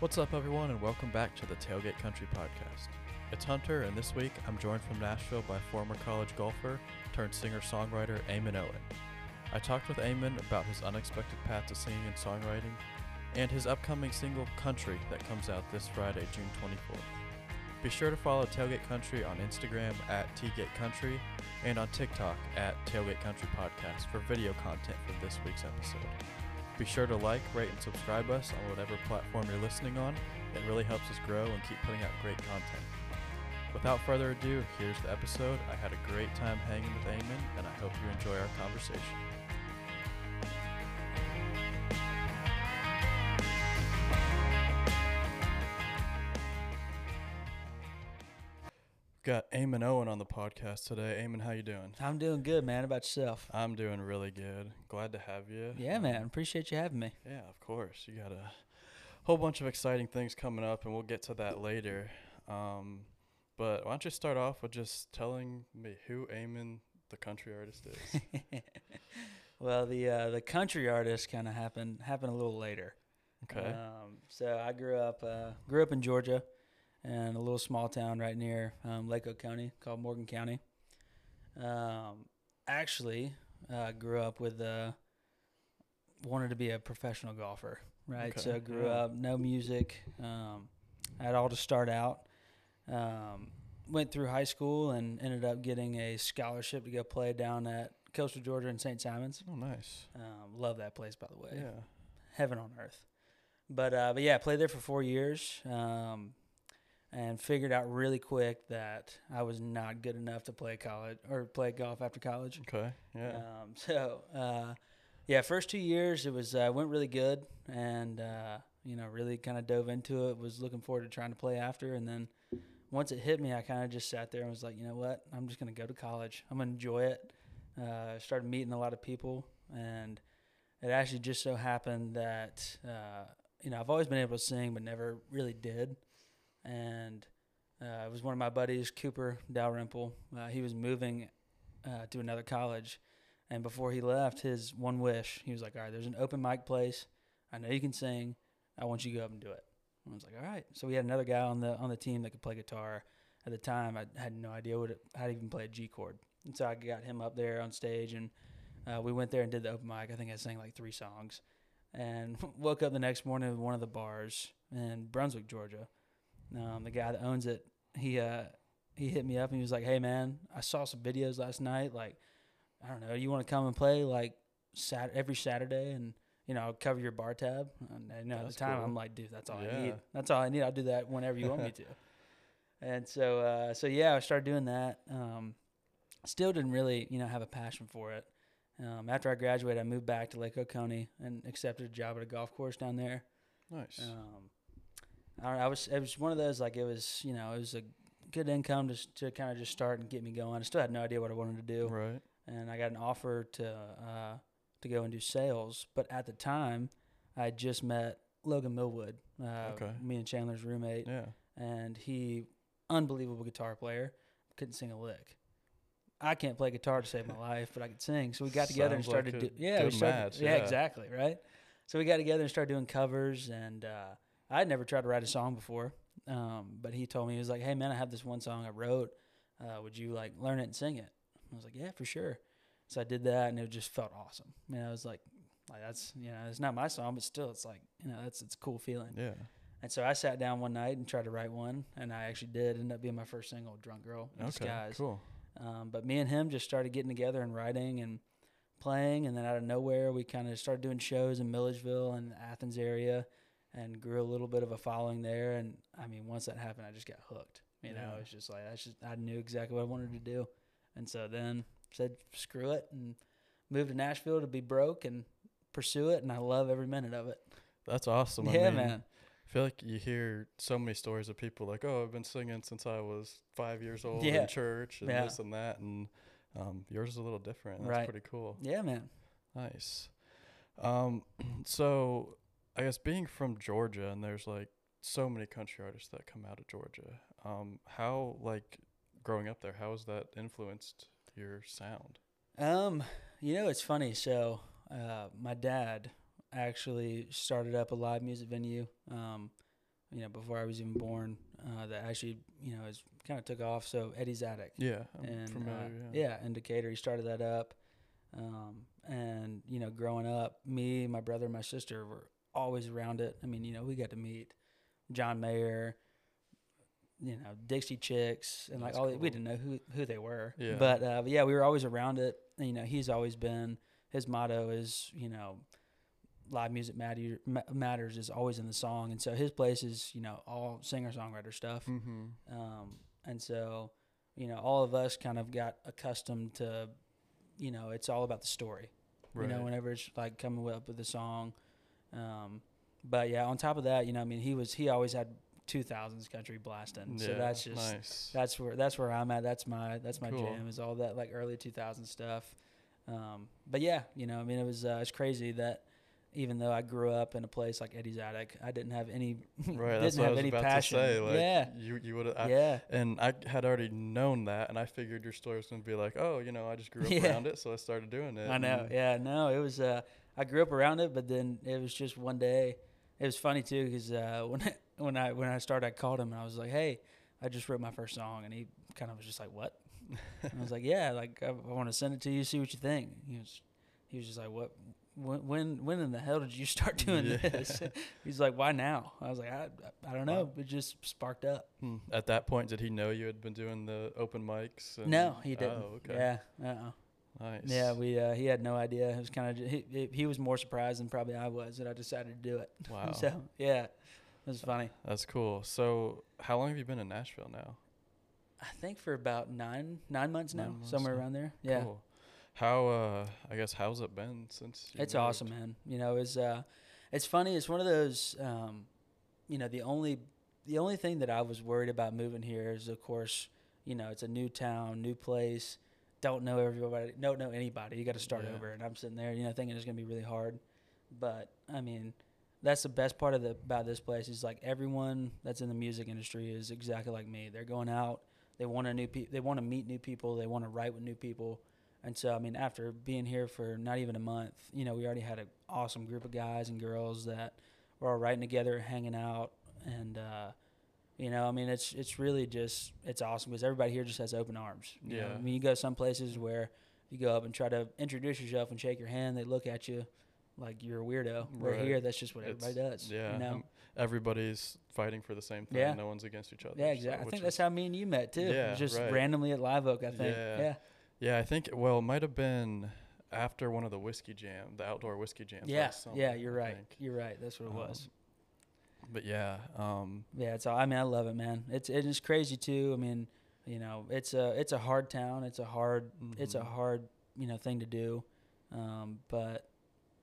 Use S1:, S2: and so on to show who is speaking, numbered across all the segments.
S1: What's up, everyone, and welcome back to the Tailgate Country Podcast. It's Hunter, and this week I'm joined from Nashville by former college golfer turned singer songwriter Eamon Owen. I talked with Eamon about his unexpected path to singing and songwriting and his upcoming single Country that comes out this Friday, June 24th. Be sure to follow Tailgate Country on Instagram at Tgate Country and on TikTok at Tailgate Country Podcast for video content for this week's episode. Be sure to like, rate, and subscribe us on whatever platform you're listening on. It really helps us grow and keep putting out great content. Without further ado, here's the episode. I had a great time hanging with Eamon, and I hope you enjoy our conversation. Got Eamon Owen on the podcast today. Eamon, how you doing?
S2: I'm doing good, man. How about yourself?
S1: I'm doing really good. Glad to have you.
S2: Yeah, man. Appreciate you having me.
S1: Yeah, of course. You got a whole bunch of exciting things coming up, and we'll get to that later. Um, but why don't you start off with just telling me who Eamon, the country artist, is?
S2: well, the uh, the country artist kind of happened happened a little later.
S1: Okay.
S2: Um, so I grew up uh, grew up in Georgia, in a little small town right near um, Lake Oconee called Morgan County. Um, actually, uh, grew up with uh, wanted to be a professional golfer, right?
S1: Okay,
S2: So grew
S1: yeah.
S2: up no music. Um, had all to start out. Um, went through high school and ended up getting a scholarship to go play down at Coastal Georgia in St. Simons.
S1: oh, nice.
S2: Um, love that place, by the way
S1: Yeah.
S2: heaven on earth. But uh, but yeah, I played there for four years, um, and figured out really quick that I was not good enough to play college or play golf after college.
S1: Okay. Yeah.
S2: Um, so uh, yeah, first two years it was uh, went really good, and uh, you know really kind of dove into it. Was looking forward to trying to play after, and then once it hit me, I kind of just sat there and was like, you know what, I'm just gonna go to college. I'm gonna enjoy it. Uh, started meeting a lot of people, and it actually just so happened that uh, you know I've always been able to sing, but never really did. And uh, it was one of my buddies, Cooper Dalrymple. Uh, he was moving uh, to another college, and before he left, his one wish, he was like, "All right, there's an open mic place. I know you can sing. I want you to go up and do it." And I was like, "All right." So we had another guy on the on the team that could play guitar. At the time, I had no idea what it, how to even play a G chord, and so I got him up there on stage, and uh, we went there and did the open mic. I think I sang like three songs, and woke up the next morning at one of the bars in Brunswick, Georgia. Um, the guy that owns it, he uh, he hit me up and he was like, "Hey man, I saw some videos last night. Like, I don't know, you want to come and play like sat every Saturday and you know I'll cover your bar tab." And, know, at the time,
S1: cool.
S2: I'm like, "Dude, that's all I need. That's all I need. I'll do that whenever you want me to." And so, uh, so yeah, I started doing that. Um, still didn't really, you know, have a passion for it. Um, after I graduated, I moved back to Lake Oconee and accepted a job at a golf course down there.
S1: Nice.
S2: Um, I, know, I was it was one of those like it was you know it was a good income to to kind of just start and get me going. I still had no idea what I wanted to do,
S1: right.
S2: and I got an offer to uh, to go and do sales. But at the time, I just met Logan Millwood, uh,
S1: Okay.
S2: me and Chandler's roommate,
S1: Yeah.
S2: and he unbelievable guitar player, couldn't sing a lick. I can't play guitar to save my life, but I could sing. So we got together and
S1: Sounds like
S2: started.
S1: a
S2: do, yeah, we started,
S1: match,
S2: yeah,
S1: yeah.
S2: exactly, right. So we got together and started doing covers, and uh, I had never tried to write a song before. Um, but he told me he was like, "Hey man, I have this one song I wrote. Uh, would you like learn it and sing it?" I was like, "Yeah, for sure." So I did that, and it just felt awesome. You know, I was like, like that's you know, it's not my song, but still, it's like you know, that's it's a cool feeling.
S1: Yeah.
S2: And so I sat down one night and tried to write one, and I actually did. End up being my first single, "Drunk Girl in
S1: Okay.
S2: Disguise."
S1: Cool.
S2: Um, but me and him just started getting together and writing and playing, and then out of nowhere, we kind of started doing shows in Milledgeville and Athens area, and grew a little bit of a following there. And I mean, once that happened, I just got hooked. You know,
S1: Yeah.
S2: it's just like I just I knew exactly what I wanted to do, and so then said screw it and moved to Nashville to be broke and pursue it, and I love every minute of it.
S1: That's awesome. I
S2: yeah,
S1: mean,
S2: man.
S1: I feel like you hear so many stories of people like, "Oh, I've been singing since I was five years old
S2: Yeah.
S1: in church and
S2: Yeah.
S1: this and that," and um, yours is a little different. That's
S2: Right.
S1: pretty cool.
S2: Yeah, man.
S1: Nice. Um, so I guess being from Georgia and there's like so many country artists that come out of Georgia. Um, how like growing up there, how has that influenced your sound?
S2: Um, you know, it's funny. So, uh, my dad actually started up a live music venue um, you know, before I was even born, uh, that actually, you know, is kind of took off. So Eddie's Attic.
S1: Yeah, I'm
S2: and
S1: familiar.
S2: uh,
S1: yeah.
S2: yeah, in Decatur. He started that up, um, and you know, growing up, me, my brother, my sister were always around it. I mean, you know, we got to meet John Mayer, you know, Dixie Chicks, and like
S1: That's
S2: all. We didn't know who who they were,
S1: Yeah.
S2: but, uh, but yeah, we were always around it. And, you know, he's always been his motto is you know. Live music matter, matters is always in the song, and so his place is you know all singer songwriter stuff.
S1: Mm-hmm.
S2: Um, and so, you know, all of us kind of got accustomed to, you know, it's all about the story.
S1: Right.
S2: You know, whenever it's like coming up with a song. Um, but yeah, on top of that, you know, I mean, he was he always had two thousands country blasting. so
S1: Yeah,
S2: that's just
S1: nice.
S2: that's where that's where I'm at. That's my that's my
S1: Cool.
S2: jam is all that like early 2000 stuff. Um, but yeah, you know, I mean, it was uh, it's crazy that even though I grew up in a place like Eddie's Attic, I didn't have any
S1: right.
S2: didn't
S1: That's what I
S2: have
S1: was
S2: any
S1: about
S2: passion.
S1: to say. Like,
S2: yeah,
S1: You you would have.
S2: yeah.
S1: And I had already known that, and I figured your story was going to be like, oh, you know, I just grew up
S2: Yeah.
S1: around it, so I started doing it.
S2: I know. Yeah, no, it was. Uh, I grew up around it, but then it was just one day. It was funny too because uh, when I, when I when I started, I called him and I was like, "Hey, I just wrote my first song," and he kind of was just like, "What?" I was like, "Yeah, like I, I want to send it to you, see what you think." He was he was just like, "What? When when when in the hell did you start doing
S1: Yeah.
S2: this?" He's like, "Why now?" I was like, "I I don't know. It just sparked up."
S1: Hmm. At that point, did he know you had been doing the open mics? And,
S2: no, he didn't.
S1: Oh, okay.
S2: Yeah. Uh-uh.
S1: Nice.
S2: Yeah, we uh, he had no idea. It was kind of he, he was more surprised than probably I was that I decided to do it.
S1: Wow.
S2: So yeah, it was funny.
S1: That's cool. So, how long have you been in Nashville now?
S2: I think for about nine nine months now,
S1: months
S2: somewhere
S1: now.
S2: around there. Yeah,
S1: Cool. How uh I guess how's it been since you
S2: it's
S1: moved?
S2: awesome, man. You know, it's uh, it's funny. It's one of those, um, you know, the only the only thing that I was worried about moving here is, of course, you know, it's a new town, new place. Don't know everybody. Don't know anybody. You got to start
S1: Yeah.
S2: over. And I'm sitting there, you know, thinking it's gonna be really hard. But I mean, that's the best part of the about this place is like everyone that's in the music industry is exactly like me. They're going out. They want a new pe- They want to meet new people. They want to write with new people. And so, I mean, after being here for not even a month, you know, we already had an awesome group of guys and girls that were all writing together, hanging out, and uh, you know, I mean, it's it's really just it's awesome because everybody here just has open arms. you know?
S1: Yeah.
S2: I mean, you go some places where you go up and try to introduce yourself and shake your hand, they look at you like you're a weirdo.
S1: Right.
S2: here, that's just what
S1: It's-
S2: everybody does.
S1: Yeah.
S2: You know?
S1: um, everybody's fighting for the same thing.
S2: Yeah.
S1: No one's against each other.
S2: Yeah,
S1: so-
S2: exactly. I think that's how me and you met too.
S1: Yeah,
S2: just
S1: right.
S2: randomly at Live Oak, I think.
S1: Yeah.
S2: Yeah.
S1: Yeah, I think well, it might have been after one of the whiskey jam, the outdoor whiskey jams.
S2: Yeah.
S1: summer,
S2: Yeah, you're right. You're right. That's what it was.
S1: But yeah, um,
S2: Yeah, it's all. I mean, I love it, man. It's it is crazy too. I mean, you know, it's a it's a hard town. It's a hard it's a
S1: Mhm.
S2: hard you know thing to do, um, but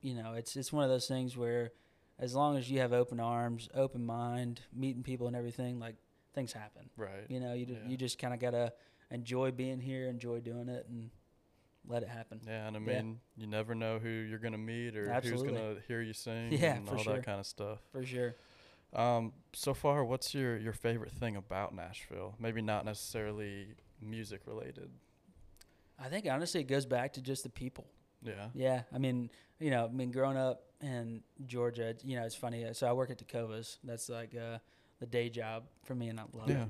S2: you know, it's it's one of those things where as long as you have open arms, open mind, meeting people and everything, like things happen.
S1: right.
S2: You know, you ju-
S1: Yeah.
S2: you just kind of gotta enjoy being here, enjoy doing it, and let it happen.
S1: Yeah, and I
S2: Yeah.
S1: mean, you never know who you're gonna meet or
S2: Absolutely.
S1: who's gonna hear you sing
S2: Yeah,
S1: and all
S2: sure.
S1: that kind of stuff.
S2: For sure.
S1: Um, so far, what's your your favorite thing about Nashville? Maybe not necessarily music related.
S2: I think honestly, it goes back to just the people.
S1: Yeah.
S2: Yeah, I mean, you know, I mean, growing up in Georgia, you know, it's funny. uh, So I work at Tecovas. That's like uh, the day job for me, and I love
S1: Yeah.
S2: it.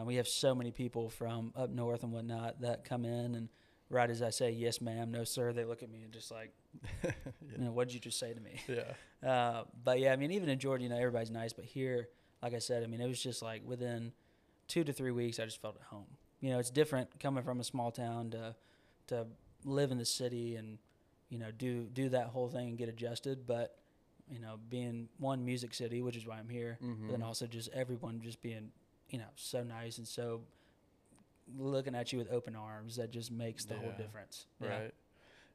S2: Uh, we have so many people from up north and whatnot that come in, and right as I say, "Yes, ma'am," "No, sir," they look at me and just like,
S1: yeah.
S2: you know, "What did you just say to me?"
S1: yeah.
S2: Uh, but yeah, I mean, even in Georgia, you know, everybody's nice. But here, like I said, I mean, it was just like within two to three weeks, I just felt at home. You know, it's different coming from a small town to to live in the city and you know do do that whole thing and get adjusted. But you know, being one music city, which is why I'm here, but then
S1: Mhm.
S2: also just everyone just being you know so nice and so looking at you with open arms that just makes the whole difference. Yeah.
S1: Right.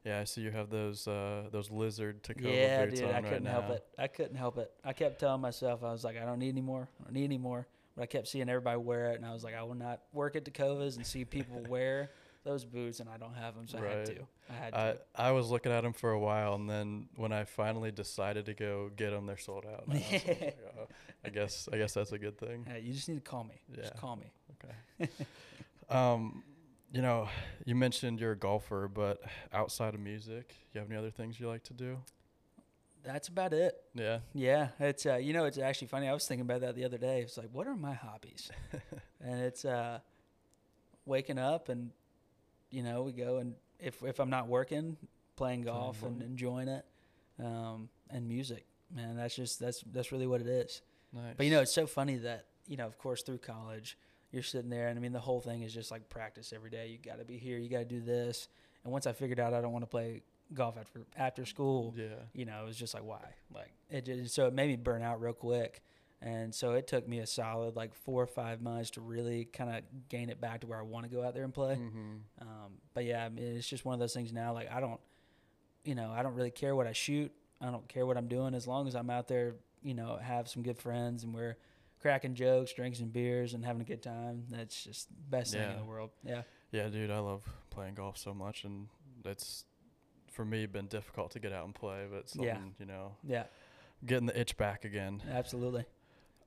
S1: Yeah, I see you have those uh those lizard Tacoma
S2: Yeah,
S1: boots
S2: dude,
S1: on
S2: I
S1: right
S2: couldn't
S1: now.
S2: help it. I couldn't help it. I kept telling myself, I was like, I don't need any more. I don't need any more. But I kept seeing everybody wear it, and I was like, I will not work at Tecovas and see people wear those boots, and I don't have them, so I had to. I had to.
S1: I I, was looking at them for a while, and then when I finally decided to go get them, they're sold out. I, like, oh, I guess I guess that's a good thing.
S2: Hey, you just need to call me.
S1: Yeah.
S2: Just call me.
S1: Okay. um, you know, you mentioned you're a golfer, but outside of music, you have any other things you like to do?
S2: that's about it.
S1: Yeah.
S2: Yeah, it's uh, you know it's actually funny. I was thinking about that the other day. It's like, what are my hobbies? and it's uh, waking up and you know we go and if if I'm not working, playing golf and enjoying it, um, and music. Man, that's just that's that's really what it is.
S1: Nice.
S2: But you know, it's so funny that you know, of course, through college, you're sitting there, and I mean, the whole thing is just like practice every day. You got to be here. You got to do this. And once I figured out I don't want to play golf after after school,
S1: Yeah.
S2: you know, it was just like why? Like it just, so it made me burn out real quick. And so it took me a solid like four or five months to really kind of gain it back to where I want to go out there and play.
S1: Mm-hmm.
S2: Um, but yeah, I mean, it's just one of those things now. Like I don't, you know, I don't really care what I shoot. I don't care what I'm doing as long as I'm out there. You know, have some good friends and we're cracking jokes, drinking some beers, and having a good time. That's just the best thing in the world. Yeah.
S1: Yeah, dude, I love playing golf so much, and it's for me been difficult to get out and play, but it's
S2: Yeah.
S1: you know,
S2: Yeah.
S1: getting the itch back again.
S2: Absolutely.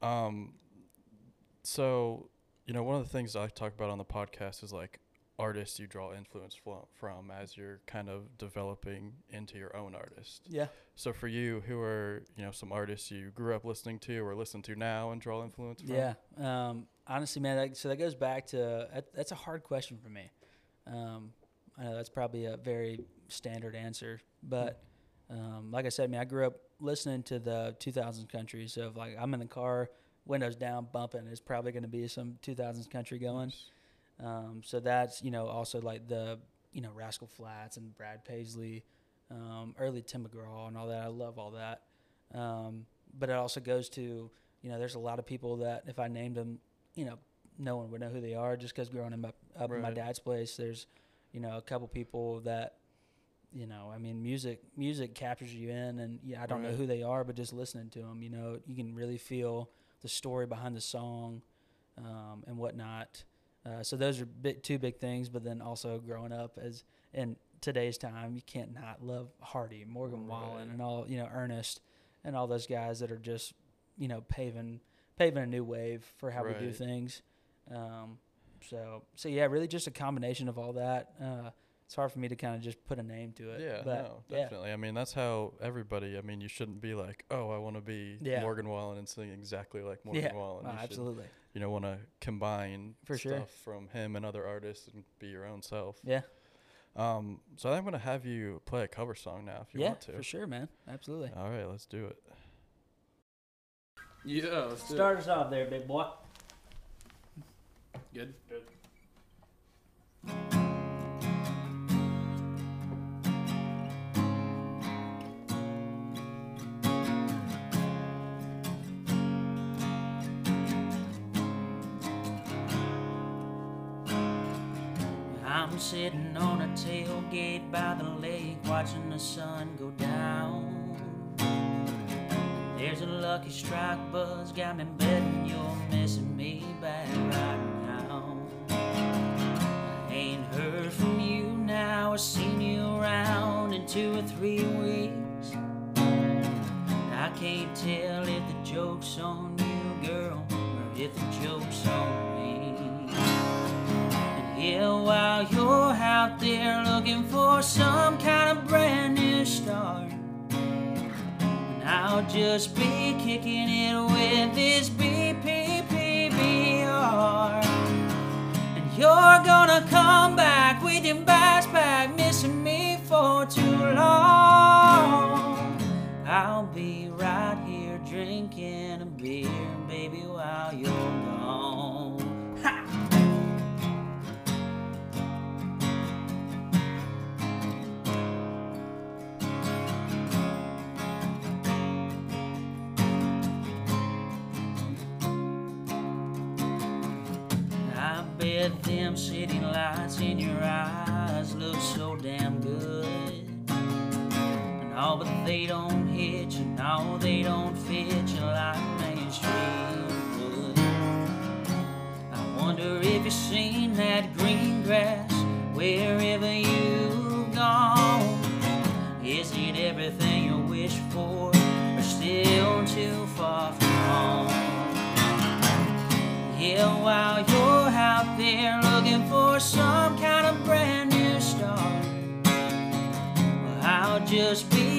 S1: Um, so you know, one of the things I talk about on the podcast is like artists you draw influence from as you're kind of developing into your own artist.
S2: Yeah.
S1: So for you, who are you know some artists you grew up listening to or listen to now and draw influence from?
S2: Yeah. Um, honestly, man, that, so that goes back to that, that's a hard question for me. Um, I know that's probably a very standard answer, but um, like I said, man, I grew up listening to the 2000s country. So if like I'm in the car, windows down, bumping, it's probably going to be some 2000s country going.
S1: Nice.
S2: Um, so that's you know also like the you know Rascal Flatts and Brad Paisley, um, early Tim McGraw and all that. I love all that. Um, but it also goes to you know there's a lot of people that if I named them, you know, no one would know who they are just because growing up up in my dad's place. There's you know a couple people that you know I mean music music captures you in and yeah I don't know who they are but just listening to them you know you can really feel the story behind the song um, and whatnot. Uh, so those are big, two big things. But then also growing up as in today's time, you can't not love Hardy, Morgan Wallen,
S1: Right.
S2: and all you know Ernest, and all those guys that are just you know paving paving a new wave for how we do things. Um, so so yeah, really just a combination of all that. Uh, it's hard for me to kind of just put a name to it.
S1: Yeah,
S2: but
S1: no,
S2: yeah.
S1: definitely. I mean, that's how everybody. I mean, you shouldn't be like, oh, I want to be
S2: Yeah.
S1: Morgan Wallen and sing exactly like Morgan
S2: Yeah,
S1: Wallen. You should,
S2: absolutely.
S1: You know, want to combine
S2: For
S1: stuff
S2: sure.
S1: from him and other artists and be your own self.
S2: Yeah,
S1: Um, so I'm gonna have you play a cover song now if you
S2: yeah,
S1: want to.
S2: for sure, man. Absolutely.
S1: All right, let's do it.
S3: Yeah, let's do
S2: Start us off there, big boy.
S3: it. Good.
S4: Sitting on a tailgate by the lake watching the sun go down. There's a lucky strike buzz, got me betting you're missing me back right now. I ain't heard from you now, or seen you around in two or three weeks. I can't tell if the joke's on you, girl, or if the joke's on me. Yeah, while you're out there looking for some kind of brand new start, and I'll just be kicking it with this BPPBR. And you're gonna come back with your bags packed, missing me for too long. I'll be right here drinking a beer, baby, while you're gone. Them city lights in your eyes look so damn good. And all but they don't hit you, no, they don't fit you like just be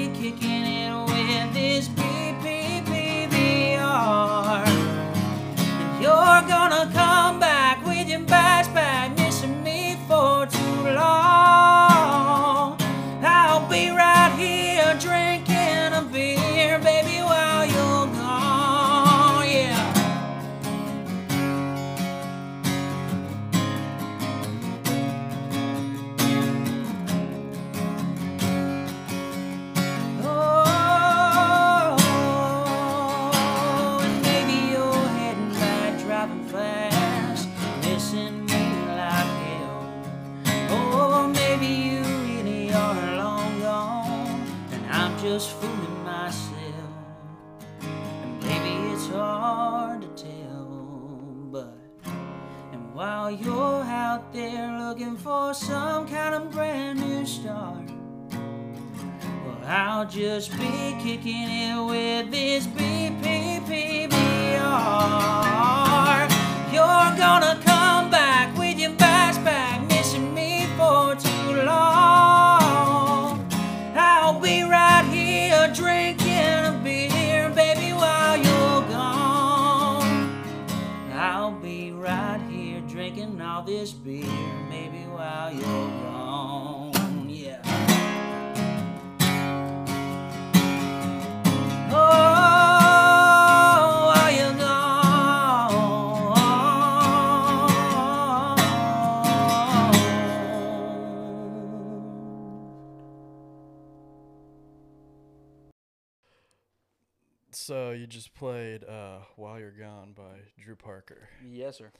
S4: Well, I'll just be kicking it with this BPPBR. You're gonna come back with your bags packed, missing me for too long. I'll be right here drinking a beer, baby, while you're gone. I'll be right here drinking all this beer, maybe while you're gone.
S1: Just played uh, "While You're Gone" by Drew Parker.
S2: Yes, sir.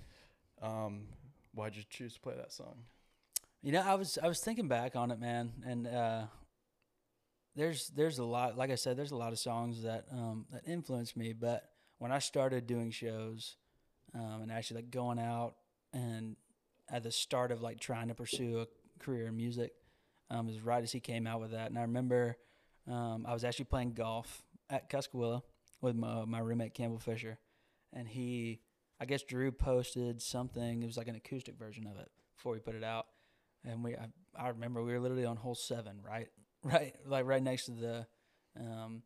S1: Um, why'd you choose to play that song?
S2: You know, I was I was thinking back on it, man, and uh, there's there's a lot. Like I said, there's a lot of songs that um, that influenced me. But when I started doing shows, um, and actually like going out and at the start of like trying to pursue a career in music, um, is right as he came out with that. And I remember um, I was actually playing golf at Cuscowilla with my my roommate Campbell Fisher, and he, I guess Drew posted something. It was like an acoustic version of it before we put it out and we I, I remember we were literally on hole seven, right, right, like right next to the, um,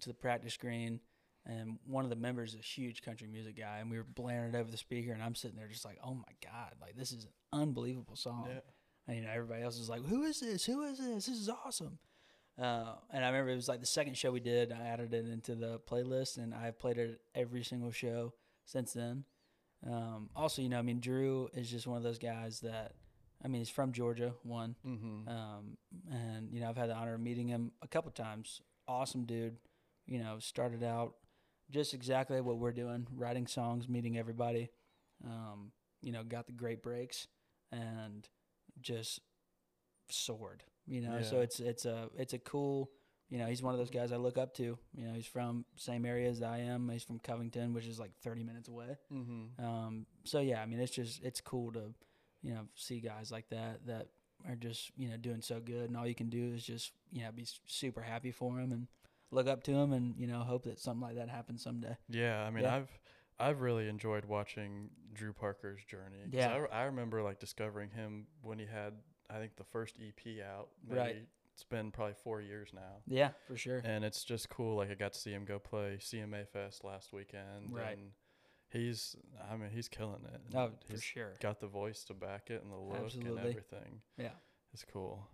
S2: to the practice green, and one of the members is a huge country music guy, and we were blaring it over the speaker, and I'm sitting there just like, oh my god, like this is an unbelievable song,
S1: Yeah.
S2: and you know everybody else is like, who is this? Who is this? This is awesome. Uh, and I remember it was like the second show we did. I added it into the playlist, and I've played it every single show since then. Um, also, you know, I mean, Drew is just one of those guys that, I mean, he's from Georgia, one,
S1: Mm-hmm.
S2: um, and you know, I've had the honor of meeting him a couple times. Awesome dude. You know, started out just exactly what we're doing, writing songs, meeting everybody. Um, you know, got the great breaks, and just soared. You know, so it's it's a it's a cool. You know, he's one of those guys I look up to. You know, he's from same area as I am. He's from Covington, which is like 30 minutes away.
S1: mm-hmm.
S2: Um, so yeah, I mean, it's just it's cool to, you know, see guys like that that are just you know doing so good, and all you can do is just you know be super happy for him and look up to him, and you know hope that something like that happens someday.
S1: Yeah, I mean,
S2: Yeah.
S1: I've I've really enjoyed watching Drew Parker's journey.
S2: Yeah.
S1: I, I remember like discovering him when he had I think the first EP out. Maybe
S2: Right.
S1: It's been probably four years now,
S2: Yeah, for sure.
S1: and it's just cool. Like I got to see him go play CMA Fest last weekend,
S2: Right.
S1: And he's I mean he's killing it.
S2: Oh, for sure.
S1: got the voice to back it and the look and everything.
S2: Yeah.
S1: It's cool.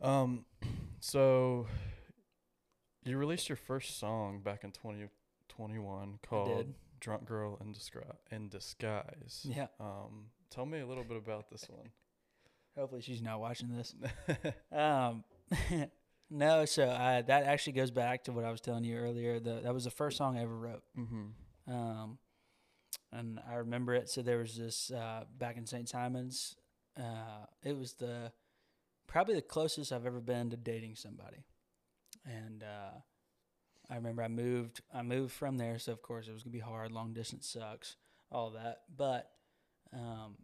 S1: Um, so you released your first song back in 2021 called "Drunk Girl in, Disgra- in Disguise."
S2: Yeah.
S1: Um, tell me a little bit about this one.
S2: Hopefully she's not watching this. Um, no, so uh, that actually goes back to what I was telling you earlier. The, that was the first song I ever wrote.
S1: mm-hmm.
S2: Um, and I remember it. So there was this uh, back in St. Simon's. Uh, it was the probably the closest I've ever been to dating somebody. And uh, I remember I moved. I moved from there, so of course it was gonna be hard. Long distance sucks, all that. But um,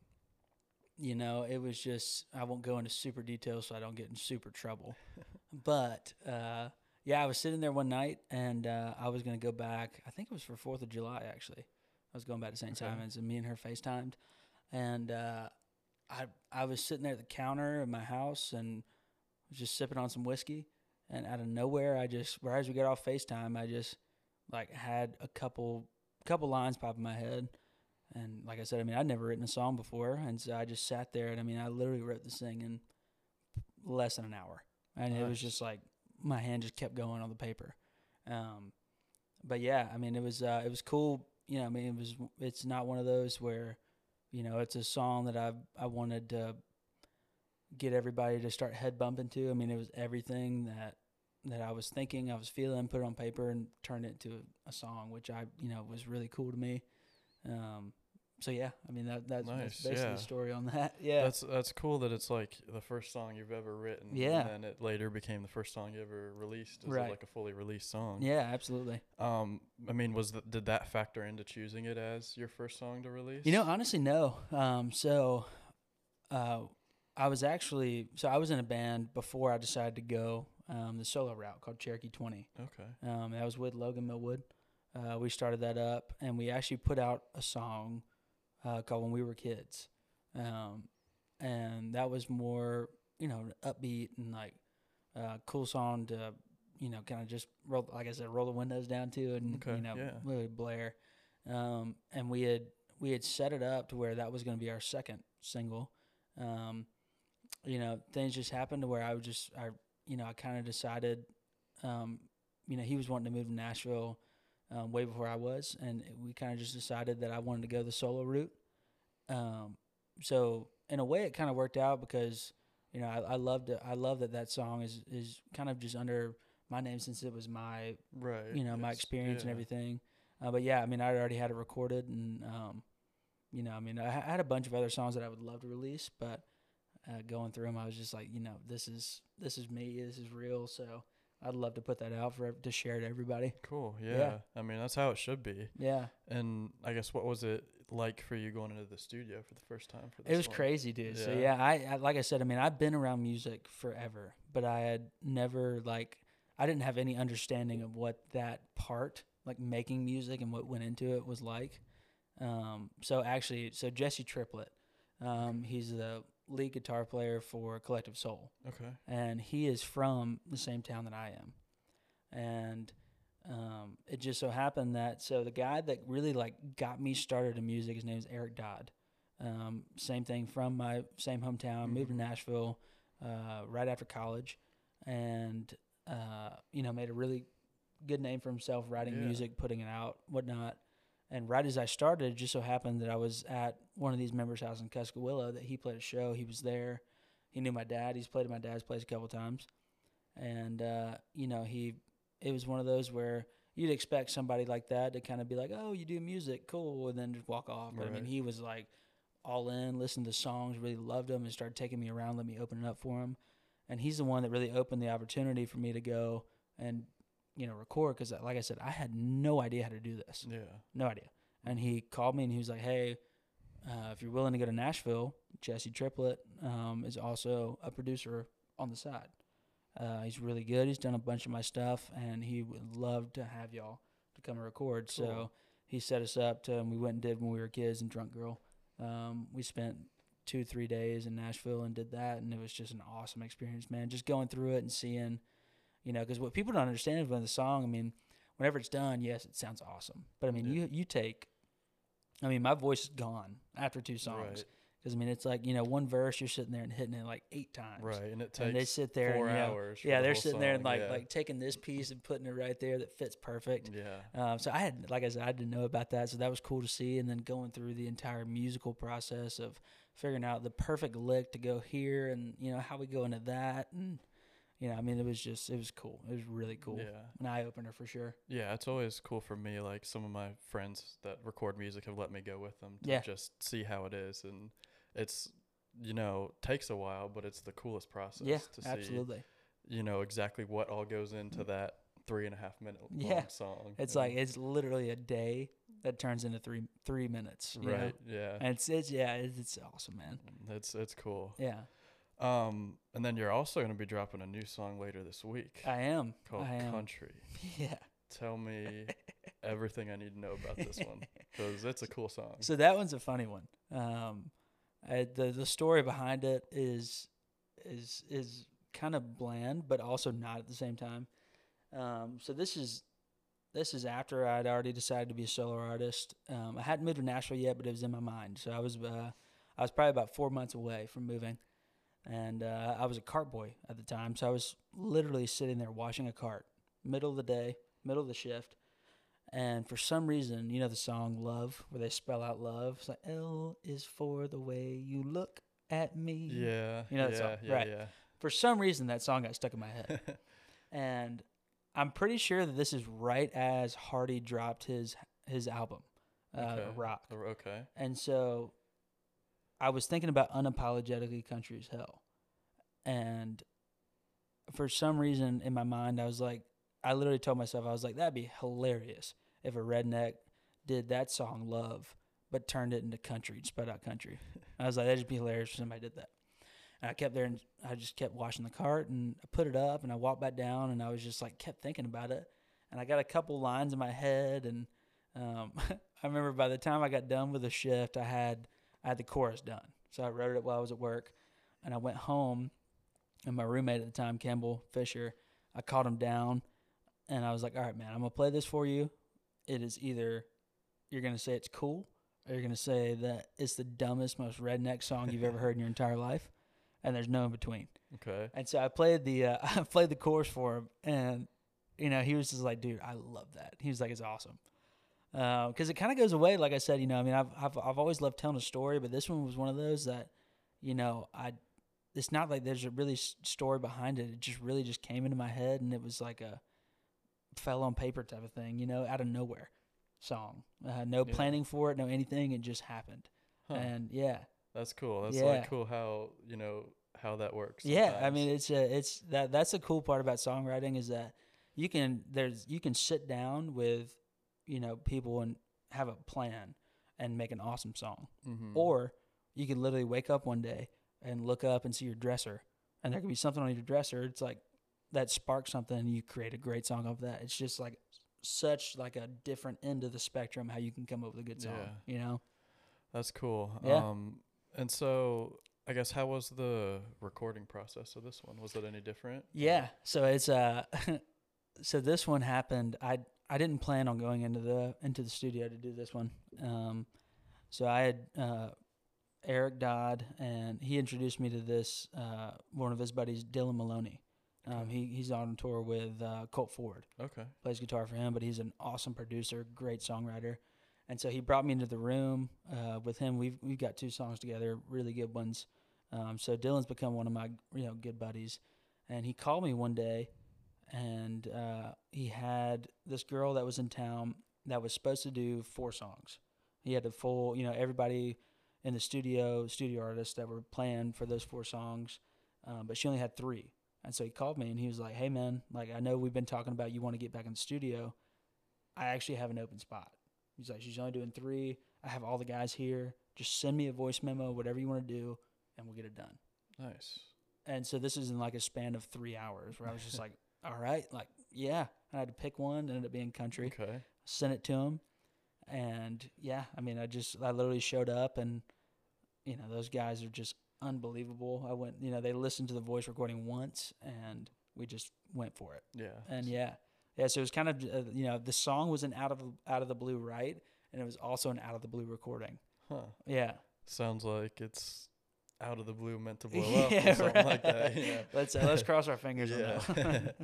S2: you know, it was just I won't go into super detail so I don't get in super trouble. but uh, yeah, I was sitting there one night and uh, I was gonna go back. I think it was for Fourth of July actually. I was going back to St.
S1: Okay.
S2: Simon's and me and her FaceTimed, and uh, I I was sitting there at the counter in my house and was just sipping on some whiskey, and out of nowhere, I just right as we got off Facetime, I just like had a couple couple lines pop in my head, and like I said, I mean I'd never written a song before, and so I just sat there, and I mean I literally wrote this thing in less than an hour, and it was just like my hand just kept going on the paper. Um, but yeah, I mean it was uh, it was cool. You know, I mean it was it's not one of those where, you know, it's a song that I I wanted to get everybody to start head bumping to. I mean it was everything that that I was thinking, I was feeling, put it on paper and turned it into a song, which I you know was really cool to me. Um, so yeah, I mean that that's,
S1: Nice,
S2: that's basically
S1: yeah.
S2: the story on that. Yeah,
S1: That's that's cool that it's like the first song you've ever written.
S2: Yeah.
S1: And then it later became the first song you ever released as
S2: Right.
S1: like a fully released song.
S2: yeah, absolutely.
S1: Um, I mean, was th- did that factor into choosing it as your first song to release?
S2: You know, honestly, no. Um, so, uh, I was actually so I was in a band before I decided to go um, the solo route called Cherokee Twenty.
S1: Okay.
S2: Um, that was with Logan Millwood. Uh, we started that up, and we actually put out a song uh, called "When We Were Kids," um, and that was more, you know, upbeat and like uh, cool song to, you know, kind of just roll, like I said, roll the windows down to, and
S1: Okay,
S2: you know,
S1: yeah.
S2: really blare. Um, and we had we had set it up to where that was going to be our second single. Um, you know, things just happened to where I was just, I, you know, I kind of decided, um, you know, he was wanting to move to Nashville um, way before I was, and we kind of just decided that I wanted to go the solo route. Um, so in a way, it kind of worked out because you know I, I loved it. I love that that song is is kind of just under my name since it was my
S1: Right.
S2: you know my experience and everything. Uh, but yeah, I mean, I already had it recorded, and um, you know, I mean, I, I had a bunch of other songs that I would love to release, but uh, going through them, I was just like, you know, this is this is me, this is real. So I'd love to put that out for to share to everybody.
S1: Cool. Yeah.
S2: Yeah.
S1: I mean, that's how it should be.
S2: Yeah,
S1: And I guess what was it like for you going into the studio for the first time for this?
S2: it was
S1: one?
S2: crazy, dude. So
S1: Yeah.
S2: yeah, I, I like I said, I mean, I've been around music forever, but I had never like I didn't have any understanding of what that part, like making music and what went into it, was like. Um, so actually, so Jesse Triplett, um, he's the lead guitar player for Collective Soul,
S1: Okay.
S2: and he is from the same town that I am, and um, it just so happened that so the guy that really like got me started in music, his name is Eric Dodd. Um, same thing from my same hometown. Moved to
S1: Mhm.
S2: Nashville uh, right after college, and uh, you know made a really good name for himself writing
S1: Yeah.
S2: music, putting it out, whatnot. And right as I started, it just so happened that I was at one of these members' house in Cuscowilla that he played a show. He was there. He knew my dad. He's played at my dad's place a couple times, and uh, you know he. It was one of those where you'd expect somebody like that to kind of be like, "Oh, you do music, cool," and then just walk off. But I mean, he was like all in, listened to songs, really loved them, and started taking me around, let me open it up for him. And he's the one that really opened the opportunity for me to go and you know record because, like I said, I had no idea how to do this,
S1: Yeah.
S2: no idea. And he called me and he was like, "Hey, uh, if you're willing to go to Nashville, Jesse Triplett um, is also a producer on the side. Uh, he's really good. He's done a bunch of my stuff, and he would love to have y'all to come and record. So he set us up to, and we went and did when we were kids and Drunk Girl. Um, we spent two, three days in Nashville and did that, and it was just an awesome experience, man. Just going through it and seeing, you know, because what people don't understand is when the song, I mean, whenever it's done, yes, it sounds awesome, but I mean,
S1: Yeah.
S2: you you take, I mean, my voice is gone after two songs.
S1: Right.
S2: Because I mean, it's like you know, one verse you're sitting there and hitting it like eight times.
S1: Right. And it takes
S2: And they sit there
S1: four
S2: and, you know,
S1: hours.
S2: Yeah,
S1: the
S2: they're sitting there and like
S1: yeah.
S2: like taking this piece and putting it right there that fits perfect.
S1: Yeah.
S2: Um, so I had, like I said, I didn't know about that, so that was cool to see. And then going through the entire musical process of figuring out the perfect lick to go here, and you know how we go into that, and you know, I mean, it was just, it was cool. It was really cool,
S1: Yeah.
S2: an eye opener for sure.
S1: Yeah, it's always cool for me. Like some of my friends that record music have let me go with them to
S2: Yeah.
S1: just see how it is, and it's you know takes a while, but it's the coolest process
S2: yeah,
S1: to see
S2: absolutely.
S1: you know exactly what all goes into mm. that three and a half minute long
S2: Yeah.
S1: song.
S2: It's
S1: and-
S2: like it's literally a day that turns into three three minutes, you know?
S1: right, yeah,
S2: And it's it's yeah, it's, it's awesome, man.
S1: Mm, it's it's cool.
S2: Yeah,
S1: Um, and then you're also going to be dropping a new song later this week
S2: I am.
S1: called
S2: I am.
S1: Country.
S2: Yeah.
S1: Tell me everything I need to know about this one because it's a cool song.
S2: So that one's a funny one. Um, I, the the story behind it is is is kind of bland, but also not at the same time. Um, so this is this is after I'd already decided to be a solo artist. Um, I hadn't moved to Nashville yet, but it was in my mind. So I was uh, I was probably about four months away from moving, and uh, I was a cart boy at the time. So I was literally sitting there washing a cart, middle of the day, middle of the shift. And for some reason, you know the song "Love," where they spell out love. It's like L is for the way you look at me.
S1: Yeah.
S2: You know that
S1: yeah,
S2: song,
S1: yeah,
S2: right.
S1: yeah.
S2: For some reason, that song got stuck in my head, and I'm pretty sure that this is right as Hardy dropped his his album, uh,
S1: Okay.
S2: Rock.
S1: Okay.
S2: And so I was thinking about unapologetically country as hell. And for some reason in my mind, I was like, I literally told myself, I was like, that'd be hilarious if a redneck did that song, Love, but turned it into country, spelled out country. I was like, that'd just be hilarious if somebody did that. And I kept there and I just kept washing the cart and I put it up and I walked back down and I was just like, kept thinking about it. And I got a couple lines in my head and um, I remember by the time I got done with the shift, I had I had the chorus done. So I wrote it while I was at work, and I went home, and my roommate at the time, Campbell Fisher, I called him down, and I was like, "All right, man, I'm gonna play this for you. It is either you're gonna say it's cool, or you're gonna say that it's the dumbest, most redneck song you've ever heard in your entire life, and there's no in between."
S1: Okay.
S2: And so I played the uh, I played the chorus for him, and you know he was just like, "Dude, I love that." He was like, "It's awesome," because it kind of goes away. Like I said, you know, I mean, I've, I've I've always loved telling a story, but this one was one of those that, you know, I. It's not like there's a really story behind it. It just really just came into my head, and it was like a fell on paper type of thing, you know, out of nowhere song. Uh, no
S1: Yeah.
S2: planning for it, no anything. It just happened,
S1: Huh.
S2: and yeah,
S1: That's cool. That's
S2: Yeah.
S1: like cool how you know how that works.
S2: Yeah, I mean it's a, it's that that's the cool part about songwriting is that you can there's you can sit down with you know people and have a plan and make an awesome song,
S1: Mhm.
S2: or you could literally wake up one day and look up and see your dresser, and there could be something on your dresser. It's like that sparks something, and you create a great song off that. It's just like such like a different end of the spectrum how you can come up with a good song.
S1: Yeah.
S2: You know?
S1: That's cool.
S2: Yeah.
S1: Um, and so I guess how was the recording process of this one? Was it any different?
S2: Yeah. So it's uh so this one happened. I I didn't plan on going into the into the studio to do this one. Um so I had uh Eric Dodd and he introduced me to this uh one of his buddies, Dylan Maloney. Um
S1: Okay.
S2: he he's on tour with uh Colt Ford.
S1: Okay.
S2: Plays guitar for him, but he's an awesome producer, great songwriter. And so he brought me into the room uh, with him. We've we've got two songs together, really good ones. Um, so Dylan's become one of my you know good buddies, and he called me one day, and uh, he had this girl that was in town that was supposed to do four songs. He had a full you know everybody in the studio, studio artists that were playing for those four songs, um, but she only had three. And so he called me and he was like, "Hey man, like I know we've been talking about you want to get back in the studio. I actually have an open spot." He's like, "She's only doing three. I have all the guys here. Just send me a voice memo, whatever you want to do, and we'll get it done."
S1: Nice.
S2: And so this is in like a span of three hours where I was just like, "All right, like yeah." I had to pick one. Ended up being country.
S1: Okay.
S2: Sent it to him, and yeah, I mean, I just I literally showed up, and you know those guys are just unbelievable. I went, you know, they listened to the voice recording once, and we just went for it.
S1: Yeah.
S2: And yeah, yeah. So it was kind of uh, you know the song was an out of out of the blue right, and it was also an out of the blue recording.
S1: Huh.
S2: Yeah,
S1: Sounds like it's out of the blue meant to blow up
S2: yeah,
S1: or something like that.
S2: right. Let's uh, let's cross our fingers on
S1: Yeah.
S2: that.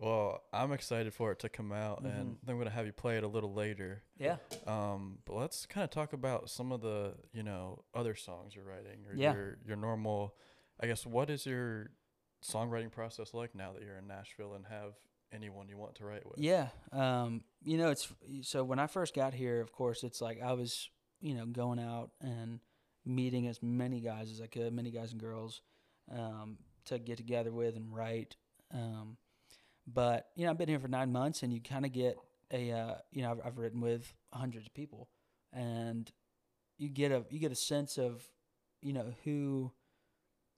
S1: well, I'm excited for it to come out, and
S2: Mhm.
S1: I'm gonna have you play it a little later.
S2: yeah,
S1: Um, but let's kind of talk about some of the you know other songs you're writing or
S2: Yeah.
S1: your your normal. I guess what is your songwriting process like now that you're in Nashville and have anyone you want to write with?
S2: yeah. Um, you know, it's so when I first got here, of course, it's like I was you know going out and meeting as many guys as I could, many guys and girls, um, to get together with and write. Um, but you know, I've been here for nine months, and you kind of get a uh, you know I've, I've written with hundreds of people, and you get a you get a sense of you know who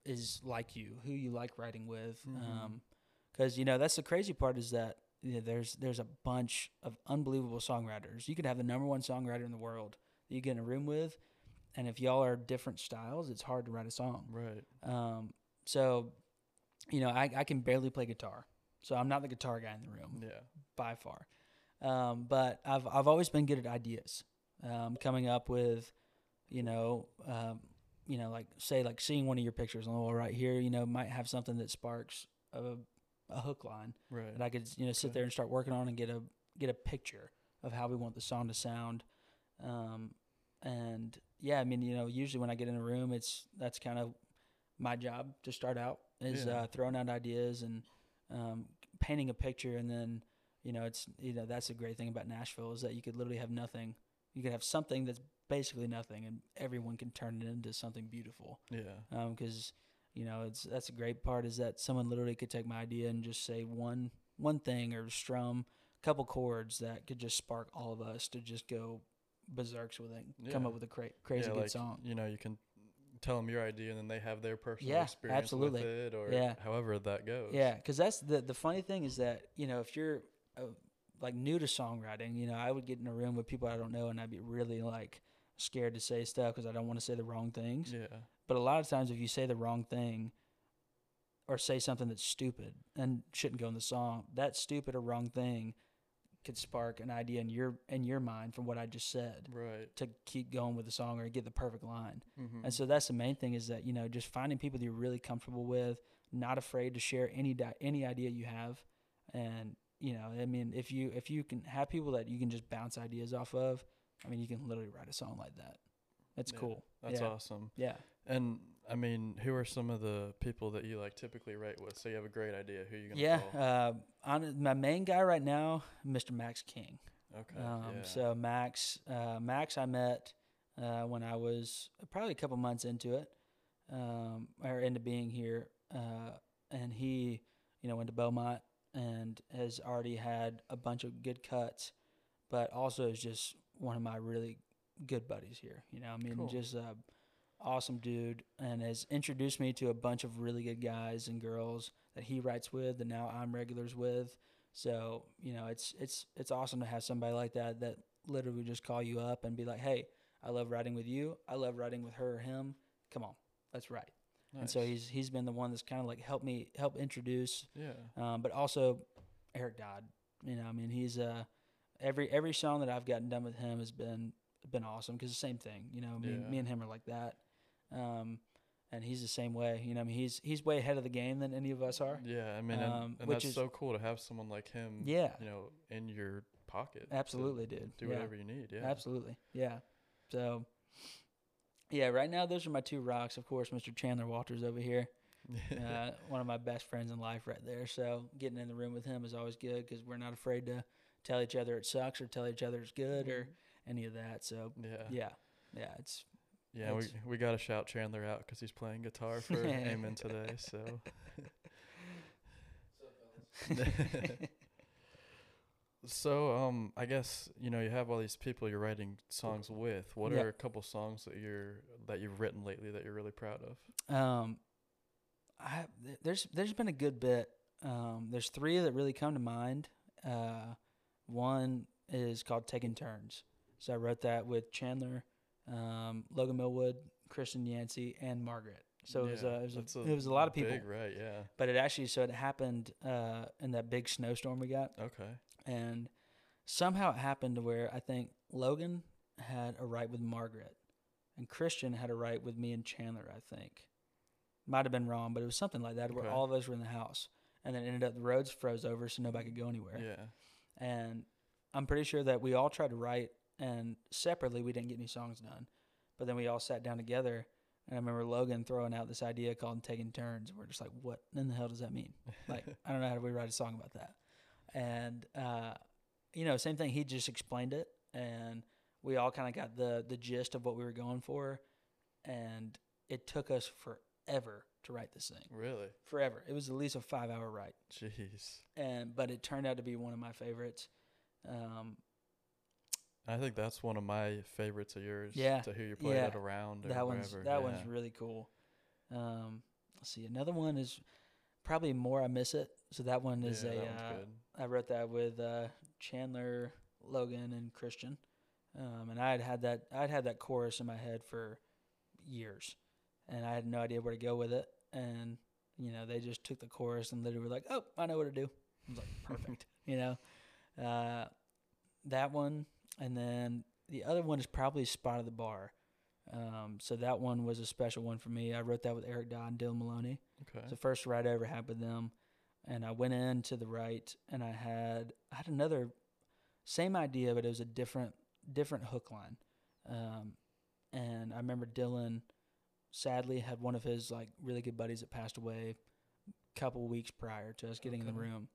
S2: is like you, who you like writing with, because you know that's the crazy part is that you know, there's there's a bunch of unbelievable songwriters. You could have the number one songwriter in the world that you get in a room with, and if y'all are different styles, it's hard to write a song.
S1: Right.
S2: Um, so you know, I, I can barely play guitar, so I'm not the guitar guy in the room
S1: Yeah.
S2: by far. Um, but I've I've always been good at ideas, um, coming up with, you know, um, you know, like say like seeing one of your pictures on the wall right here, you know, might have something that sparks a, a hook line
S1: Right.
S2: that I could you know sit
S1: Okay.
S2: there and start working on and get a get a picture of how we want the song to sound. Um, and yeah, I mean, you know, usually when I get in a room, it's that's kind of my job to start out is
S1: Yeah.
S2: uh, throwing out ideas and um, painting a picture, and then you know, it's you know that's the great thing about Nashville is that you could literally have nothing. You could have something that's basically nothing, and everyone can turn it into something beautiful
S1: yeah.
S2: because you know it's that's a great part is that someone literally could take my idea and just say one one thing or strum a couple chords that could just spark all of us to just go berserks with it and come up with a cra- crazy
S1: yeah,
S2: good
S1: like,
S2: song
S1: You know, you can tell them your idea, and then they have their personal
S2: Yeah,
S1: experience
S2: absolutely.
S1: with it, or
S2: Yeah.
S1: however that goes.
S2: yeah because that's the the funny thing is that you know if you're uh, like new to songwriting you know i would get in a room with people i don't know and i'd be really like scared to say stuff because i don't want to say the wrong things
S1: Yeah.
S2: But a lot of times, if you say the wrong thing or say something that's stupid and shouldn't go in the song, that stupid or wrong thing could spark an idea in your in your mind from what I just said
S1: Right.
S2: to keep going with the song or get the perfect line.
S1: Mm-hmm.
S2: And so that's the main thing is that you know just finding people that you're really comfortable with, not afraid to share any di- any idea you have, and you know I mean if you if you can have people that you can just bounce ideas off of, I mean you can literally write a song like that. That's
S1: Yeah,
S2: cool.
S1: That's
S2: yeah.
S1: awesome.
S2: Yeah.
S1: And I mean, who are some of the people that you like typically write with? So you have a great idea. Who you gonna
S2: Yeah,
S1: call?
S2: uh, on my main guy right now, Mr. Max King.
S1: okay.
S2: Um,
S1: yeah.
S2: So Max, uh, Max, I met uh, when I was probably a couple months into it, um, or into being here, uh, and he, you know, went to Belmont and has already had a bunch of good cuts, but also is just one of my really good buddies here. You know, I mean,
S1: Cool.
S2: just a awesome dude, and has introduced me to a bunch of really good guys and girls that he writes with, and now I'm regulars with. So you know, it's it's it's awesome to have somebody like that that literally just call you up and be like, "Hey, I love writing with you. I love writing with her or him. Come on, let's write." And so he's he's been the one that's kind of like helped me help introduce,
S1: yeah.
S2: um, but also Eric Dodd. You know, I mean, he's uh every every song that I've gotten done with him has been been awesome because the same thing. You know, me,
S1: Yeah.
S2: me and him are like that. Um, and he's the same way. You know, I mean, he's he's way ahead of the game than any of us are.
S1: Yeah, I mean, and,
S2: Um,
S1: and
S2: which
S1: that's
S2: is-
S1: so cool to have someone like him.
S2: Yeah.
S1: You know, in your pocket.
S2: Absolutely, dude.
S1: Do
S2: Yeah.
S1: whatever you need. Yeah.
S2: Absolutely. Yeah. So, yeah, right now, those are my two rocks. Of course, Mr. Chandler Walters over here, uh, one of my best friends in life right there. So, getting in the room with him is always good because we're not afraid to tell each other it sucks or tell each other it's good or any of that. So,
S1: yeah.
S2: yeah. Yeah. It's,
S1: Yeah, we we got to shout Chandler out because he's playing guitar for Eamon today. So. so um, I guess you know you have all these people you're writing songs with. What
S2: Yeah.
S1: are a couple songs that you're that you've written lately that you're really proud of?
S2: Um, I there's there's been a good bit. Um, there's three that really come to mind. Uh, one is called Taking Turns. So I wrote that with Chandler, um, Logan Millwood, Christian Yancey, and Margaret. So it was a, it was
S1: that's
S2: a, it was a lot of people.
S1: Big, right? Yeah.
S2: But it actually so it happened uh, in that big snowstorm we got,
S1: Okay.
S2: and somehow it happened to where I think Logan had a right with Margaret, and Christian had a right with me and Chandler. I think might have been wrong, but it was something like that where all of us were in the house, and then it ended up the roads froze over, so nobody could go anywhere.
S1: Yeah.
S2: And I'm pretty sure that we all tried to write, and separately we didn't get any songs done, but then we all sat down together. And I remember Logan throwing out this idea called taking turns. We're just like, what in the hell does that mean? Like, I don't know how do we write a song about that. And uh, you know, same thing. He just explained it, and we all kind of got the the gist of what we were going for. And it took us forever to write this thing.
S1: Really?
S2: Forever. It was at least a five hour write,
S1: Jeez.
S2: and but it turned out to be one of my favorites. Um,
S1: I think that's one of my favorites of yours.
S2: Yeah,
S1: To hear you play
S2: yeah.
S1: it around. Or
S2: that one's
S1: wherever.
S2: that
S1: yeah.
S2: one's really cool. Um, let's see. Another one is probably more. I miss it. So that one is
S1: yeah,
S2: a.
S1: that
S2: Uh,
S1: good.
S2: I wrote that with uh, Chandler, Logan, and Christian, um, and I had had that I'd had that chorus in my head for years, and I had no idea where to go with it, and
S4: you know, they just took the chorus and literally were like, "Oh, I know what to do." I was like, "Perfect," you know. Uh, that one, and then the other one is probably "Spot of the Bar." Um, so that one was a special one for me. I wrote that with Eric Dodd and Dylan Maloney.
S1: Okay.
S4: It's the first write I ever had with them, and I went in to the right, and I had I had another same idea, but it was a different different hook line. Um, and I remember Dylan sadly had one of his like really good buddies that passed away a couple weeks prior to us getting in the room.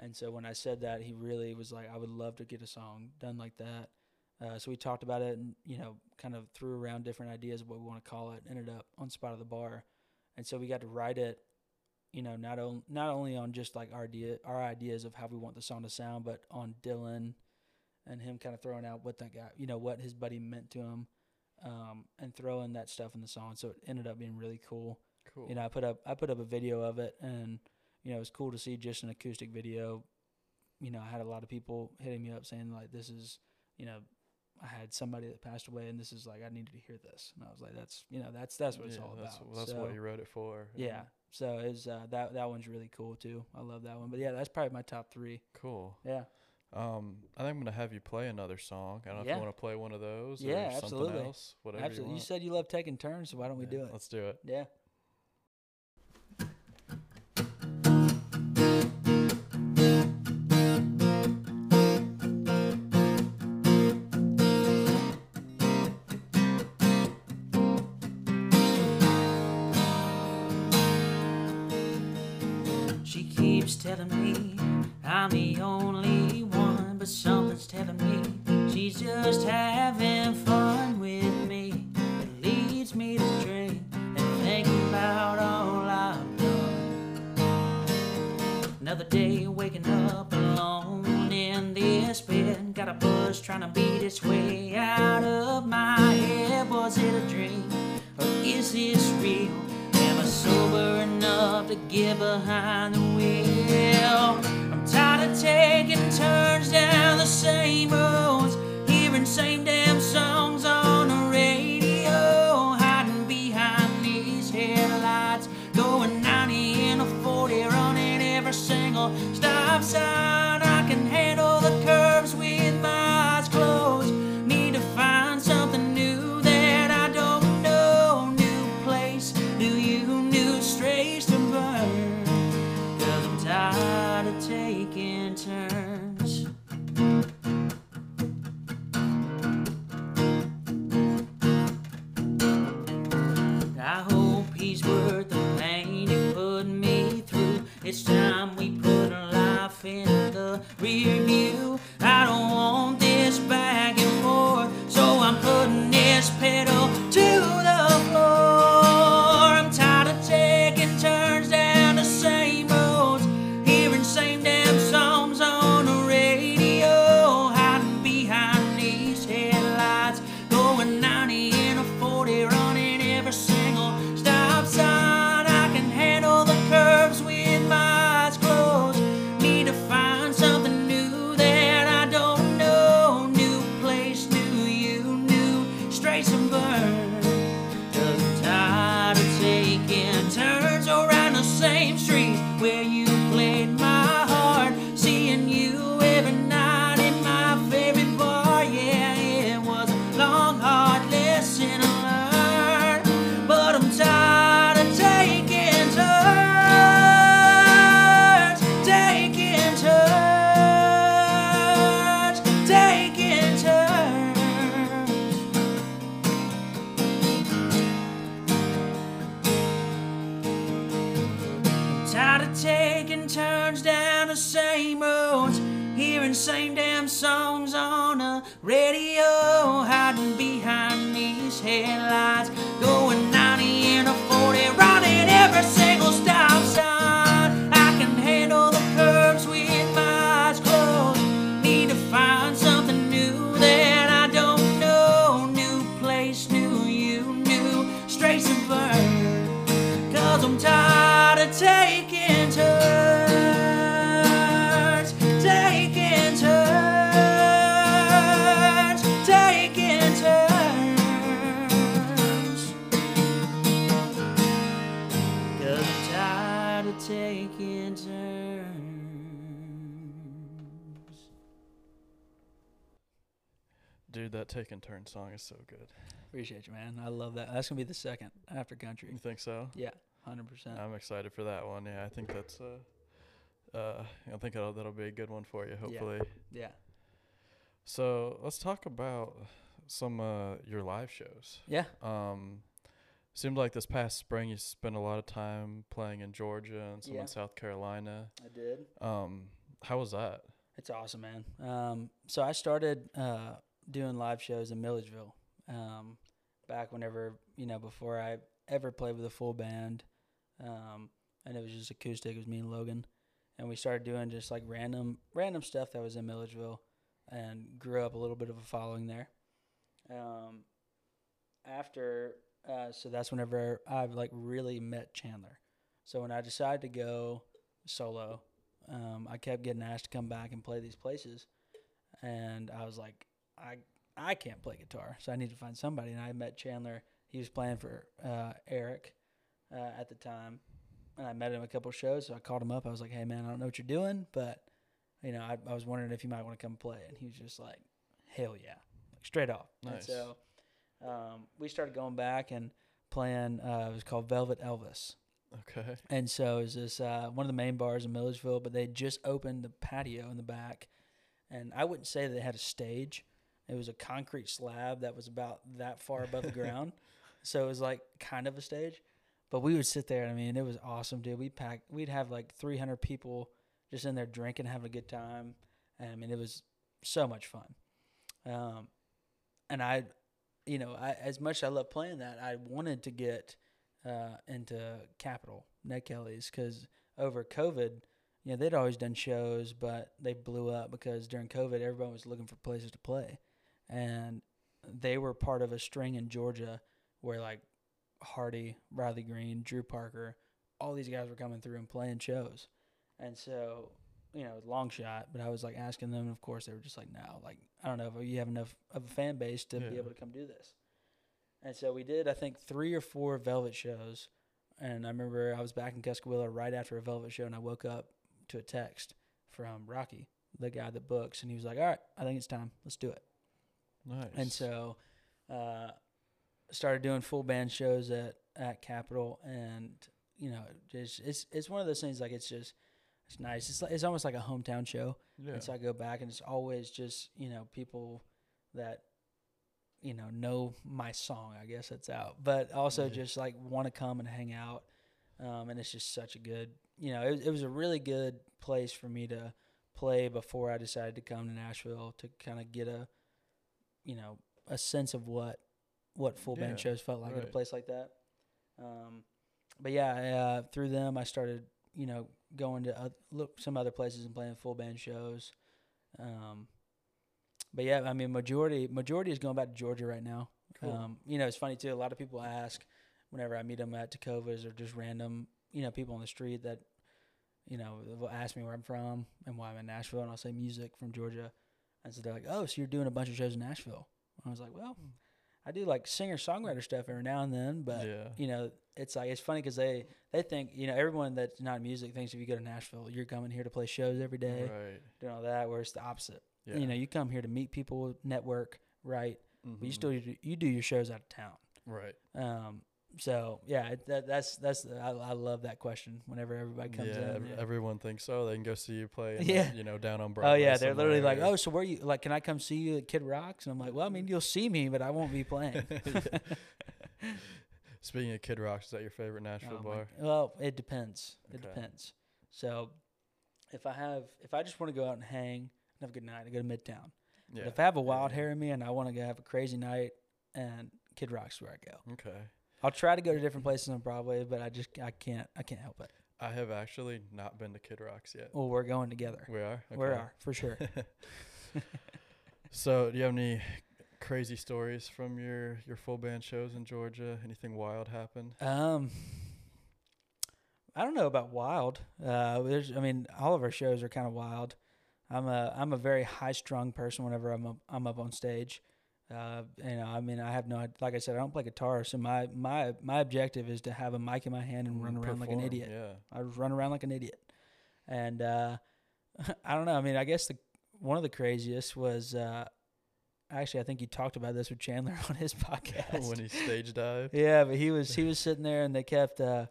S4: And so when I said that, he really was like, I would love to get a song done like that. Uh, so we talked about it and, you know, kind of threw around different ideas of what we want to call it. Ended up on Spot of the Bar. And so we got to write it, you know, not, on, not only on just like our, idea, our ideas of how we want the song to sound, but on Dylan and him kind of throwing out what that guy, you know, what his buddy meant to him um, and throwing that stuff in the song. So it ended up being really cool.
S1: Cool.
S4: You know, I put up I put up a video of it, and you know, it was cool to see just an acoustic video. You know, I had a lot of people hitting me up saying like, "This is," you know, I had somebody that passed away, and this is like I needed to hear this, and I was like, "That's you know, that's that's what it's
S1: Yeah,
S4: all
S1: that's,
S4: about."
S1: That's
S4: so,
S1: what you wrote it for.
S4: yeah. So it's uh, that that one's really cool too. I love that one. But yeah, that's probably my top three.
S1: Cool.
S4: Yeah.
S1: Um, I think I'm gonna have you play another song. I don't know if you want to play one of those.
S4: Yeah,
S1: or something
S4: absolutely.
S1: Else, whatever
S4: Absolutely.
S1: you
S4: You, said you love taking turns, so why don't we do it?
S1: Let's do it.
S4: Yeah.
S5: deseos
S1: Dude, that Taking Turn song is so good.
S2: Appreciate you, man. I love that. That's gonna be the second after country.
S1: You think so?
S2: Yeah, hundred percent.
S1: I'm excited for that one. Yeah, I think that's uh, uh, I think that'll, that'll be a good one for you. Hopefully.
S2: Yeah,
S1: So let's talk about some uh your live shows.
S2: yeah.
S1: Um, seemed like this past spring you spent a lot of time playing in Georgia and some
S2: Yeah.
S1: in South Carolina.
S2: I did.
S1: Um, how was that?
S2: It's awesome, man. Um, so I started uh, doing live shows in Milledgeville um, back whenever you know before I ever played with a full band, um, and it was just acoustic. It was me and Logan, and we started doing just like random random stuff that was in Milledgeville, and grew up a little bit of a following there. Um, after, uh, so that's whenever I've like really met Chandler. So when I decided to go solo, um, I kept getting asked to come back and play these places, and I was like, I I can't play guitar, so I need to find somebody. And I met Chandler. He was playing for uh, Eric uh, at the time, and I met him a couple shows. So I called him up. I was like, Hey man, I don't know what you're doing, but you know, I, I was wondering if you might want to come play. And he was just like, Hell yeah, like straight off. And
S1: Nice.
S2: so um, we started going back and playing. Uh, it was called Velvet Elvis.
S1: Okay.
S2: And so it was this uh, one of the main bars in Milledgeville, but they just opened the patio in the back, and I wouldn't say they had a stage. It was a concrete slab that was about that far above the ground, so it was like kind of a stage. But we would sit there, I mean, it was awesome, dude. We pack, we'd have like 300 people just in there drinking, having a good time, and I mean, it was so much fun. Um, and I, you know, I as much as I love playing that, I wanted to get uh, into Capital, Ned Kelly's, because over COVID, you know, they'd always done shows, but they blew up because during COVID, everyone was looking for places to play. And they were part of a string in Georgia where like Hardy, Riley Green, Drew Parker, all these guys were coming through and playing shows. And so, you know, it was long shot, but I was like asking them, and of course, they were just like, no, like, I don't know if you have enough of a fan base to
S1: Yeah.
S2: be able to come do this. And so we did, I think, three or four Velvet shows. And I remember I was back in Cuscowilla right after a Velvet show, and I woke up to a text from Rocky, the guy that books, and he was like, "All right, I think it's time. Let's do it."
S1: Nice.
S2: And so, uh, started doing full band shows at at Capitol, and you know, just it's it's one of those things like it's just it's nice. It's like, it's almost like a hometown show.
S1: yeah.
S2: And so I go back, and it's always just you know people that you know know my song. I guess that's out, but also
S1: Yeah.
S2: just like want to come and hang out. Um, and it's just such a good, you know, it, it was a really good place for me to play before I decided to come to Nashville to kind of get a, you know, a sense of what what full
S1: Yeah,
S2: band shows felt like at a place like that. Um, but yeah, uh, through them, I started, you know, going to look some other places and playing full band shows. Um, but yeah, I mean, majority majority is going back to Georgia right now.
S1: Cool.
S2: Um, you know, it's funny too. A lot of people ask whenever I meet them at Tecovas or just random, you know, people on the street that, you know, will ask me where I'm from and why I'm in Nashville, and I'll say music from Georgia, and so they're like, "Oh, so you're doing a bunch of shows in Nashville?" I was like, "Well, I do like singer songwriter stuff every now and then, but
S1: yeah.
S2: you know, it's like it's funny because they they think you know everyone that's not in music thinks if you go to Nashville, you're coming here to play shows every day,
S1: Right.
S2: doing all that. Where it's the opposite.
S1: Yeah.
S2: You know, you come here to meet people, network, right? But you
S1: Mhm.
S2: still you do your shows out of town.
S1: Right.
S2: Um, so yeah, that, that's that's I, I love that question. Whenever everybody comes
S1: yeah,
S2: in, yeah.
S1: everyone thinks oh they can go see you play.
S2: Yeah.
S1: You know, down on
S2: oh,
S1: Broadway.
S2: oh yeah, they're literally like, oh, so where you like? Can I come see you at Kid Rocks? And I'm like, well, I mean, you'll see me, but I won't be playing.
S1: Speaking of Kid Rocks, is that your favorite Nashville
S2: Oh my-
S1: bar?
S2: Well, it depends. It
S1: Okay.
S2: depends. So, if I have, if I just want to go out and hang and have a good night, I go to Midtown.
S1: Yeah.
S2: But if I have a wild
S1: yeah.
S2: hair in me and I want to go have a crazy night, and Kid Rock's is where I go.
S1: Okay.
S2: I'll try to go to different places on Broadway, but I just I can't I can't help it.
S1: I have actually not been to Kid Rocks yet.
S2: Well, we're going together.
S1: We are. Okay.
S2: We are for sure.
S1: So, do you have any crazy stories from your your full band shows in Georgia? Anything wild happened?
S2: Um, I don't know about wild. Uh, there's, I mean, all of our shows are kind of wild. I'm a I'm a very high strung person whenever I'm up, I'm up on stage. Uh, you know, I mean, I have no, like I said, I don't play guitar, so my my my objective is to have a mic in my hand and run around like an idiot.
S1: Yeah.
S2: I just run around like an idiot. And uh, I don't know. I mean, I guess the one of the craziest was uh, actually, I think you talked about this with Chandler on his podcast.
S1: when he stage dived.
S2: yeah, but he was he was sitting there, and they kept uh,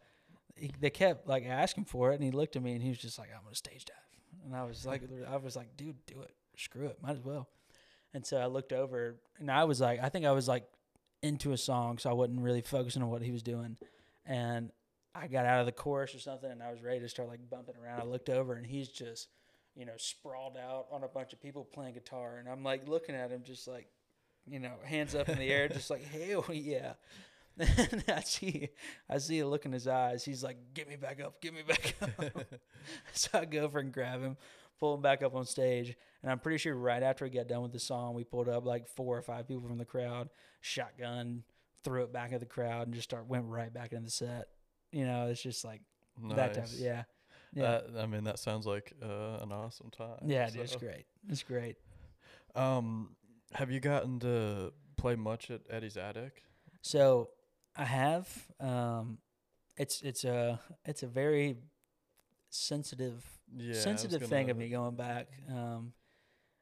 S2: he, they kept like asking for it, and he looked at me, and he was just like, "I'm gonna stage dive," and I was like, I was like, "Dude, do it. Screw it. Might as well." And so I looked over, and I was like, I think I was like into a song, so I wasn't really focusing on what he was doing, and I got out of the chorus or something, and I was ready to start like bumping around. I looked over, and he's just you know, sprawled out on a bunch of people playing guitar. And I'm like looking at him just like, you know, hands up in the air, just like, hell yeah. And I see, I see a look in his eyes. He's like, "Get me back up, get me back up." so I go over and grab him, pull him back up on stage, and I'm pretty sure right after we got done with the song, we pulled up like four or five people from the crowd, shotgun, threw it back at the crowd, and just start went right back into the set. You know, it's just like
S1: nice.
S2: that type. Of, yeah, yeah.
S1: That, I mean, that sounds like uh, an awesome time.
S2: Yeah, dude, it's great. It's great.
S1: Um, have you gotten to play much at Eddie's Attic?
S2: So I have. Um, it's it's a it's a very sensitive
S1: Yeah,
S2: sensitive thing of me going back. Um,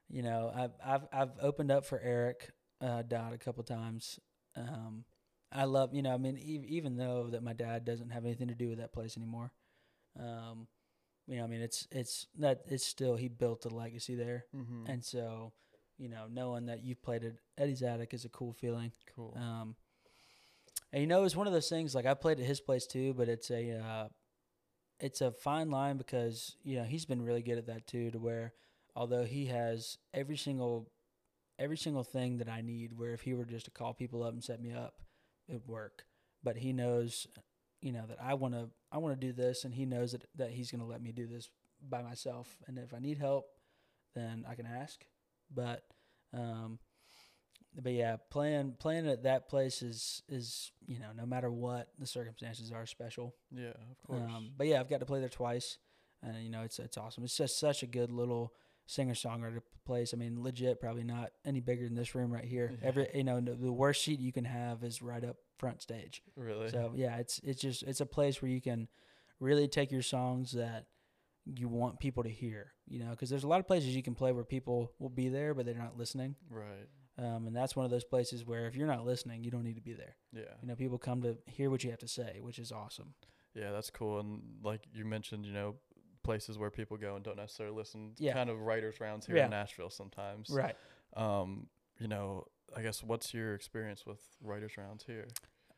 S2: you know, I've I've I've opened up for Eric uh, Dodd a couple times. Um, I love you know I mean ev- even though that my dad doesn't have anything to do with that place anymore. Um, you know I mean it's it's that it's still he built a legacy there,
S1: Mhm.
S2: and so you know knowing that you've played at Eddie's Attic is a cool feeling.
S1: cool.
S2: Um, and you know, it's one of those things. Like I played at his place too, but it's a uh, it's a fine line because you know he's been really good at that too. To where although he has every single every single thing that I need, where if he were just to call people up and set me up, it would work. But he knows, you know, that I want to I want to do this, and he knows that that he's going to let me do this by myself. And if I need help, then I can ask. But um, but yeah, playing playing at that place is is you know no matter what the circumstances are special.
S1: yeah, of course.
S2: Um, but yeah, I've got to play there twice, and you know it's it's awesome. It's just such a good little singer songwriter place. I mean, legit, probably not any bigger than this room right here.
S1: Yeah.
S2: Every you know the, worst seat you can have is right up front stage.
S1: really?
S2: So yeah, it's it's just it's a place where you can really take your songs that you want people to hear. You know, because there's a lot of places you can play where people will be there, but they're not listening.
S1: right.
S2: Um, and that's one of those places where if you're not listening, you don't need to be there.
S1: Yeah.
S2: You know, people come to hear what you have to say, which is awesome.
S1: Yeah, that's cool. And like you mentioned, you know, places where people go and don't necessarily listen.
S2: Yeah.
S1: Kind of writers rounds here
S2: Yeah.
S1: in Nashville sometimes.
S2: Right.
S1: Um, you know, I guess what's your experience with writers rounds here?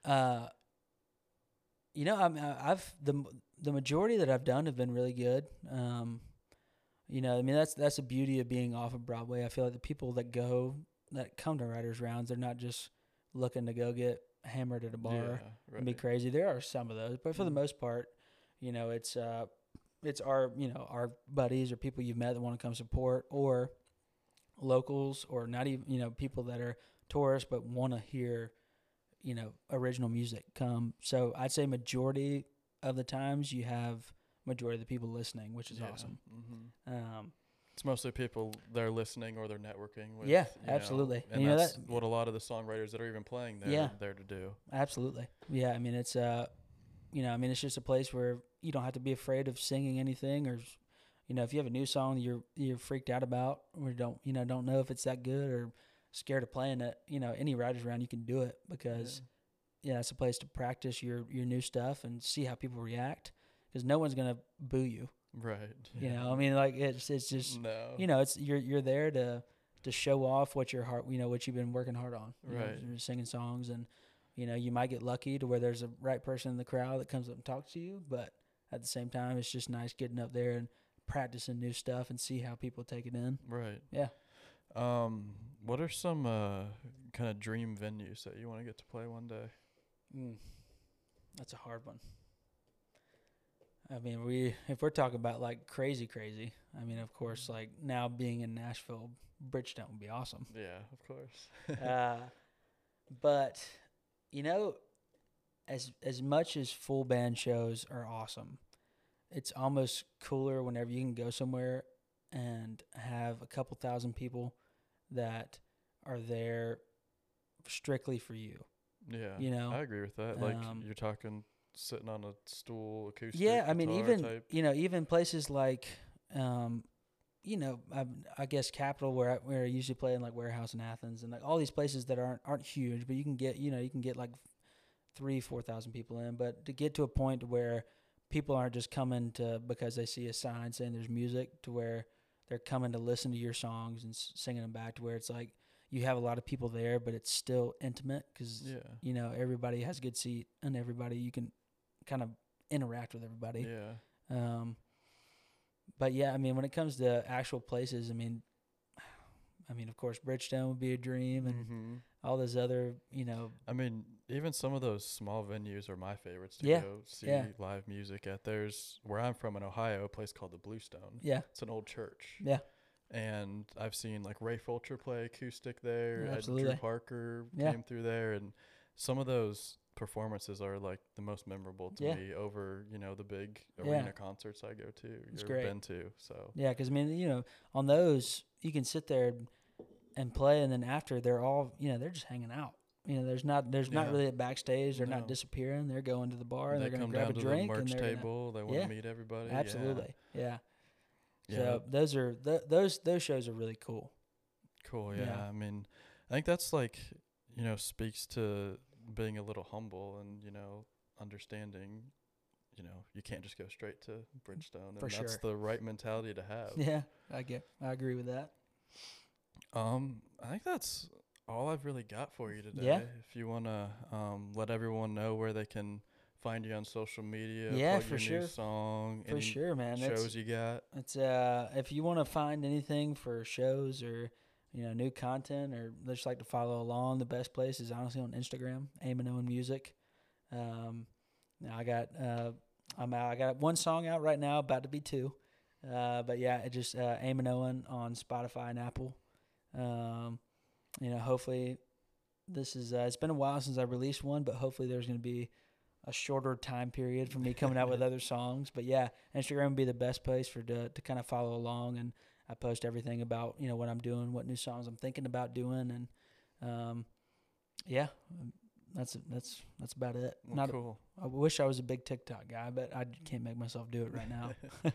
S2: Uh, you know, I'm, I- I've the the majority that I've done have been really good. Um, you know, I mean that's that's the beauty of being off of Broadway. I feel like the people that go that come to writers rounds, they're not just looking to go get hammered at a bar.
S1: yeah,
S2: and be crazy. There are some of those, but for the
S1: Mhm.
S2: most part, you know, it's uh, it's our you know our buddies or people you've met that want to come support, or locals, or not even you know people that are tourists but want to hear, you know, original music come. So I'd say majority of the times you have majority of the people listening, which is
S1: Yeah.
S2: awesome.
S1: hmm
S2: Um,
S1: It's mostly people they're listening or they're networking with.
S2: Yeah,
S1: you know,
S2: absolutely.
S1: and
S2: You know,
S1: that's
S2: that-
S1: what a lot of the songwriters that are even playing there
S2: Yeah.
S1: there to do.
S2: Absolutely. Yeah, I mean it's uh you know, I mean it's just a place where you don't have to be afraid of singing anything or you know, if you have a new song you're you're freaked out about or don't you know, don't know if it's that good or scared of playing it, you know, any writers round you can do it because yeah, it's a place to practice your your new stuff and see how people react because no one's going to boo you,
S1: Right.
S2: you know. I mean like it's it's just
S1: no.
S2: you know, it's you're you're there to to show off what your heart, you know, what you've been working hard on. You know,
S1: Right.
S2: you're singing songs, and you know, you might get lucky to where there's a right person in the crowd that comes up and talks to you, but at the same time, it's just nice getting up there and practicing new stuff and see how people take it in.
S1: Right.
S2: Yeah.
S1: Um, what are some uh kind of dream venues that you want to get to play one day?
S2: Mm. That's a hard one. I mean, we if we're talking about like crazy, crazy. I mean, of course, like now being in Nashville, Bridgestone would be awesome.
S1: Yeah, of course.
S2: uh, but you know, as as much as full band shows are awesome, it's almost cooler whenever you can go somewhere and have a couple thousand people that are there strictly for you.
S1: yeah.
S2: You know,
S1: I agree with that. Like
S2: um,
S1: you're talking sitting on a stool, acoustic.
S2: yeah, I mean, even
S1: type.
S2: you know, even places like, um, you know, I, I guess Capital where I, where I usually play in like Warehouse in Athens and like all these places that aren't aren't huge, but you can get you know you can get like three four thousand people in. But to get to a point where people aren't just coming to because they see a sign saying there's music, to where they're coming to listen to your songs and s- singing them back, to where it's like you have a lot of people there, but it's still intimate because
S1: Yeah.
S2: you know everybody has a good seat and everybody you can kind of interact with everybody.
S1: Yeah.
S2: Um, but yeah, I mean, when it comes to actual places, I mean, I mean, of course, Bridgestone would be a dream, and
S1: hmm
S2: all those other, you know,
S1: I mean, even some of those small venues are my favorites to
S2: Yeah,
S1: go see
S2: yeah.
S1: live music at. There's where I'm from in Ohio, a place called the Bluestone.
S2: yeah,
S1: It's an old church.
S2: yeah,
S1: And I've seen like Ray Fulcher play acoustic there.
S2: Absolutely.
S1: Drew Parker
S2: Yeah.
S1: came through there, and some of those performances are like the most memorable to
S2: Yeah.
S1: me over you know the big
S2: Yeah.
S1: arena concerts I go to
S2: It's
S1: or
S2: great.
S1: been to. So
S2: yeah. Because I mean, you know, on those you can sit there and play, and then after they're all, you know, they're just hanging out. You know, there's not there's not really a backstage. They're
S1: No.
S2: not disappearing. They're going to the bar and
S1: they
S2: they're going
S1: come
S2: to grab
S1: down
S2: a
S1: to
S2: drink
S1: the
S2: and
S1: merch
S2: they're gonna-
S1: table. They want to
S2: Yeah.
S1: meet everybody.
S2: Absolutely, yeah.
S1: Yeah.
S2: So those are th- those those shows are really cool.
S1: Cool. Yeah.
S2: Yeah.
S1: I mean, I think that's like, you know, speaks to being a little humble and, you know, understanding, you know, you can't just go straight to Bridgestone. And
S2: For
S1: that's
S2: sure.
S1: the right mentality to have.
S2: Yeah, I get, I agree with that.
S1: Um, I think that's all I've really got for you today.
S2: Yeah.
S1: If you want to um, let everyone know where they can find you on social media,
S2: Yeah, for
S1: your
S2: sure.
S1: new song,
S2: For sure, man. That's,
S1: shows you got.
S2: It's uh, if you want to find anything for shows or you know new content or just like to follow along, the best place is honestly on Instagram, Eamon Owen Music. Um, now I got uh, I'm out, I got one song out right now, about to be two. Uh, but yeah, it just uh, Eamon Owen on Spotify and Apple. Um, you know, hopefully this is uh, it's been a while since I released one, but hopefully there's going to be a shorter time period for me coming out with other songs. But yeah, Instagram would be the best place for to to kind of follow along, and I post everything about you know what I'm doing, what new songs I'm thinking about doing, and um, yeah, um, that's that's that's about it.
S1: Well,
S2: Not
S1: cool.
S2: I wish I was a big TikTok guy, but I can't make myself do it right now.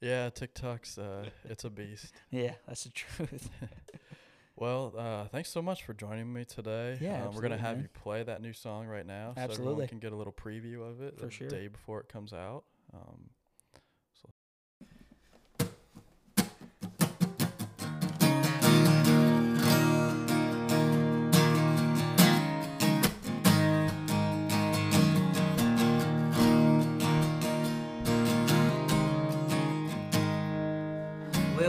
S1: yeah, TikTok's uh, it's a beast.
S2: yeah, that's the truth.
S1: Well, uh, thanks so much for joining me today.
S2: Yeah,
S1: um, we're gonna have
S2: man.
S1: you play that new song right now, so everyone can get a little preview of it
S2: For
S1: the
S2: sure.
S1: day before it comes out. Um,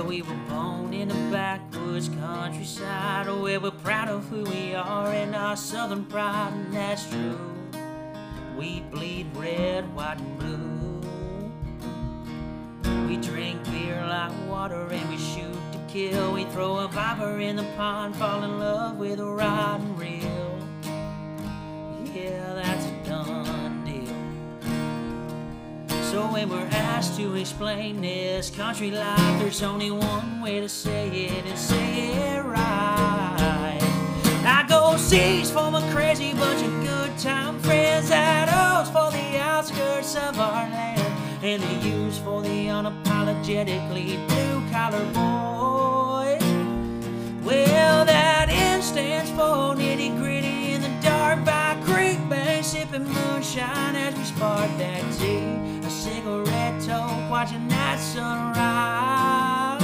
S4: we were born in a backwoods countryside where we're proud of who we are and our southern pride, and that's true. We bleed red, white, and blue. We drink beer like water and we shoot to kill. We throw a viper in the pond, fall in love with a rod and reel. Yeah, that's So when we're asked to explain this country life, there's only one way to say it and say it right. I go C's for my crazy bunch of good time friends O's for the outskirts of our land, and the U's for the unapologetically blue collar boys. Well, that N stands for nitty gritty sipping moonshine as we spark that tea. A cigarette toke, watching that sunrise.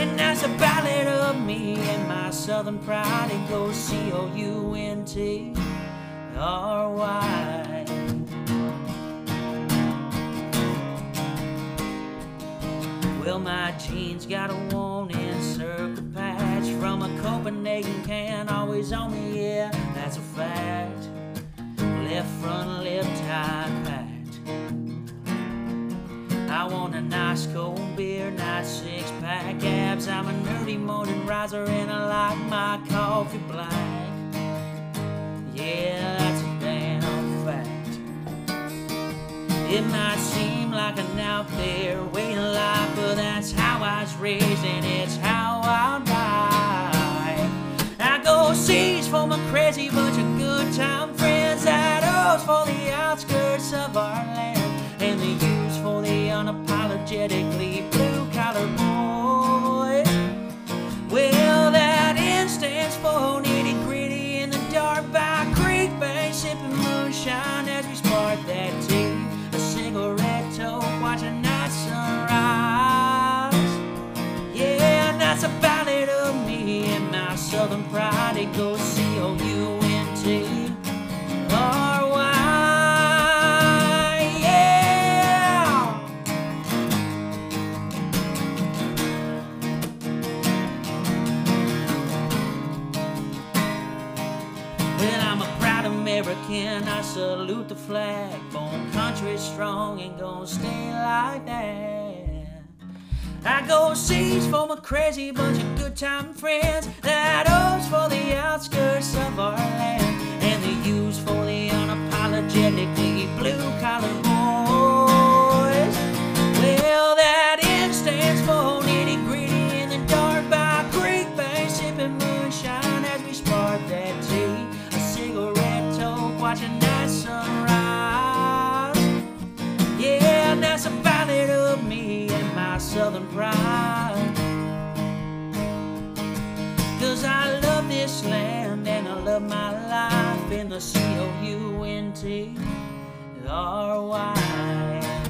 S4: And that's a ballad of me and my southern pride. It goes C O U N T R Y. Well, my jeans got a worn in circle patch from a Copenhagen can, always on me, yeah, that's a fact. Left front, left tie pat. I want a nice cold beer, nice six pack abs. I'm a nerdy morning riser and I like my coffee black. Yeah, that's a damn fact. It might seem like an out there way of life, but that's how I was raised and it's how I'll die. Go C's for my crazy bunch of good time friends, O's for the outskirts of our land, and the U's for the unapologetically flag. Born country strong and gonna stay like that. I go C's for my crazy bunch of good time friends. That O's for the outskirts of our land. And the U's for the unapologetically blue collar love my life in the C O U N T R Y.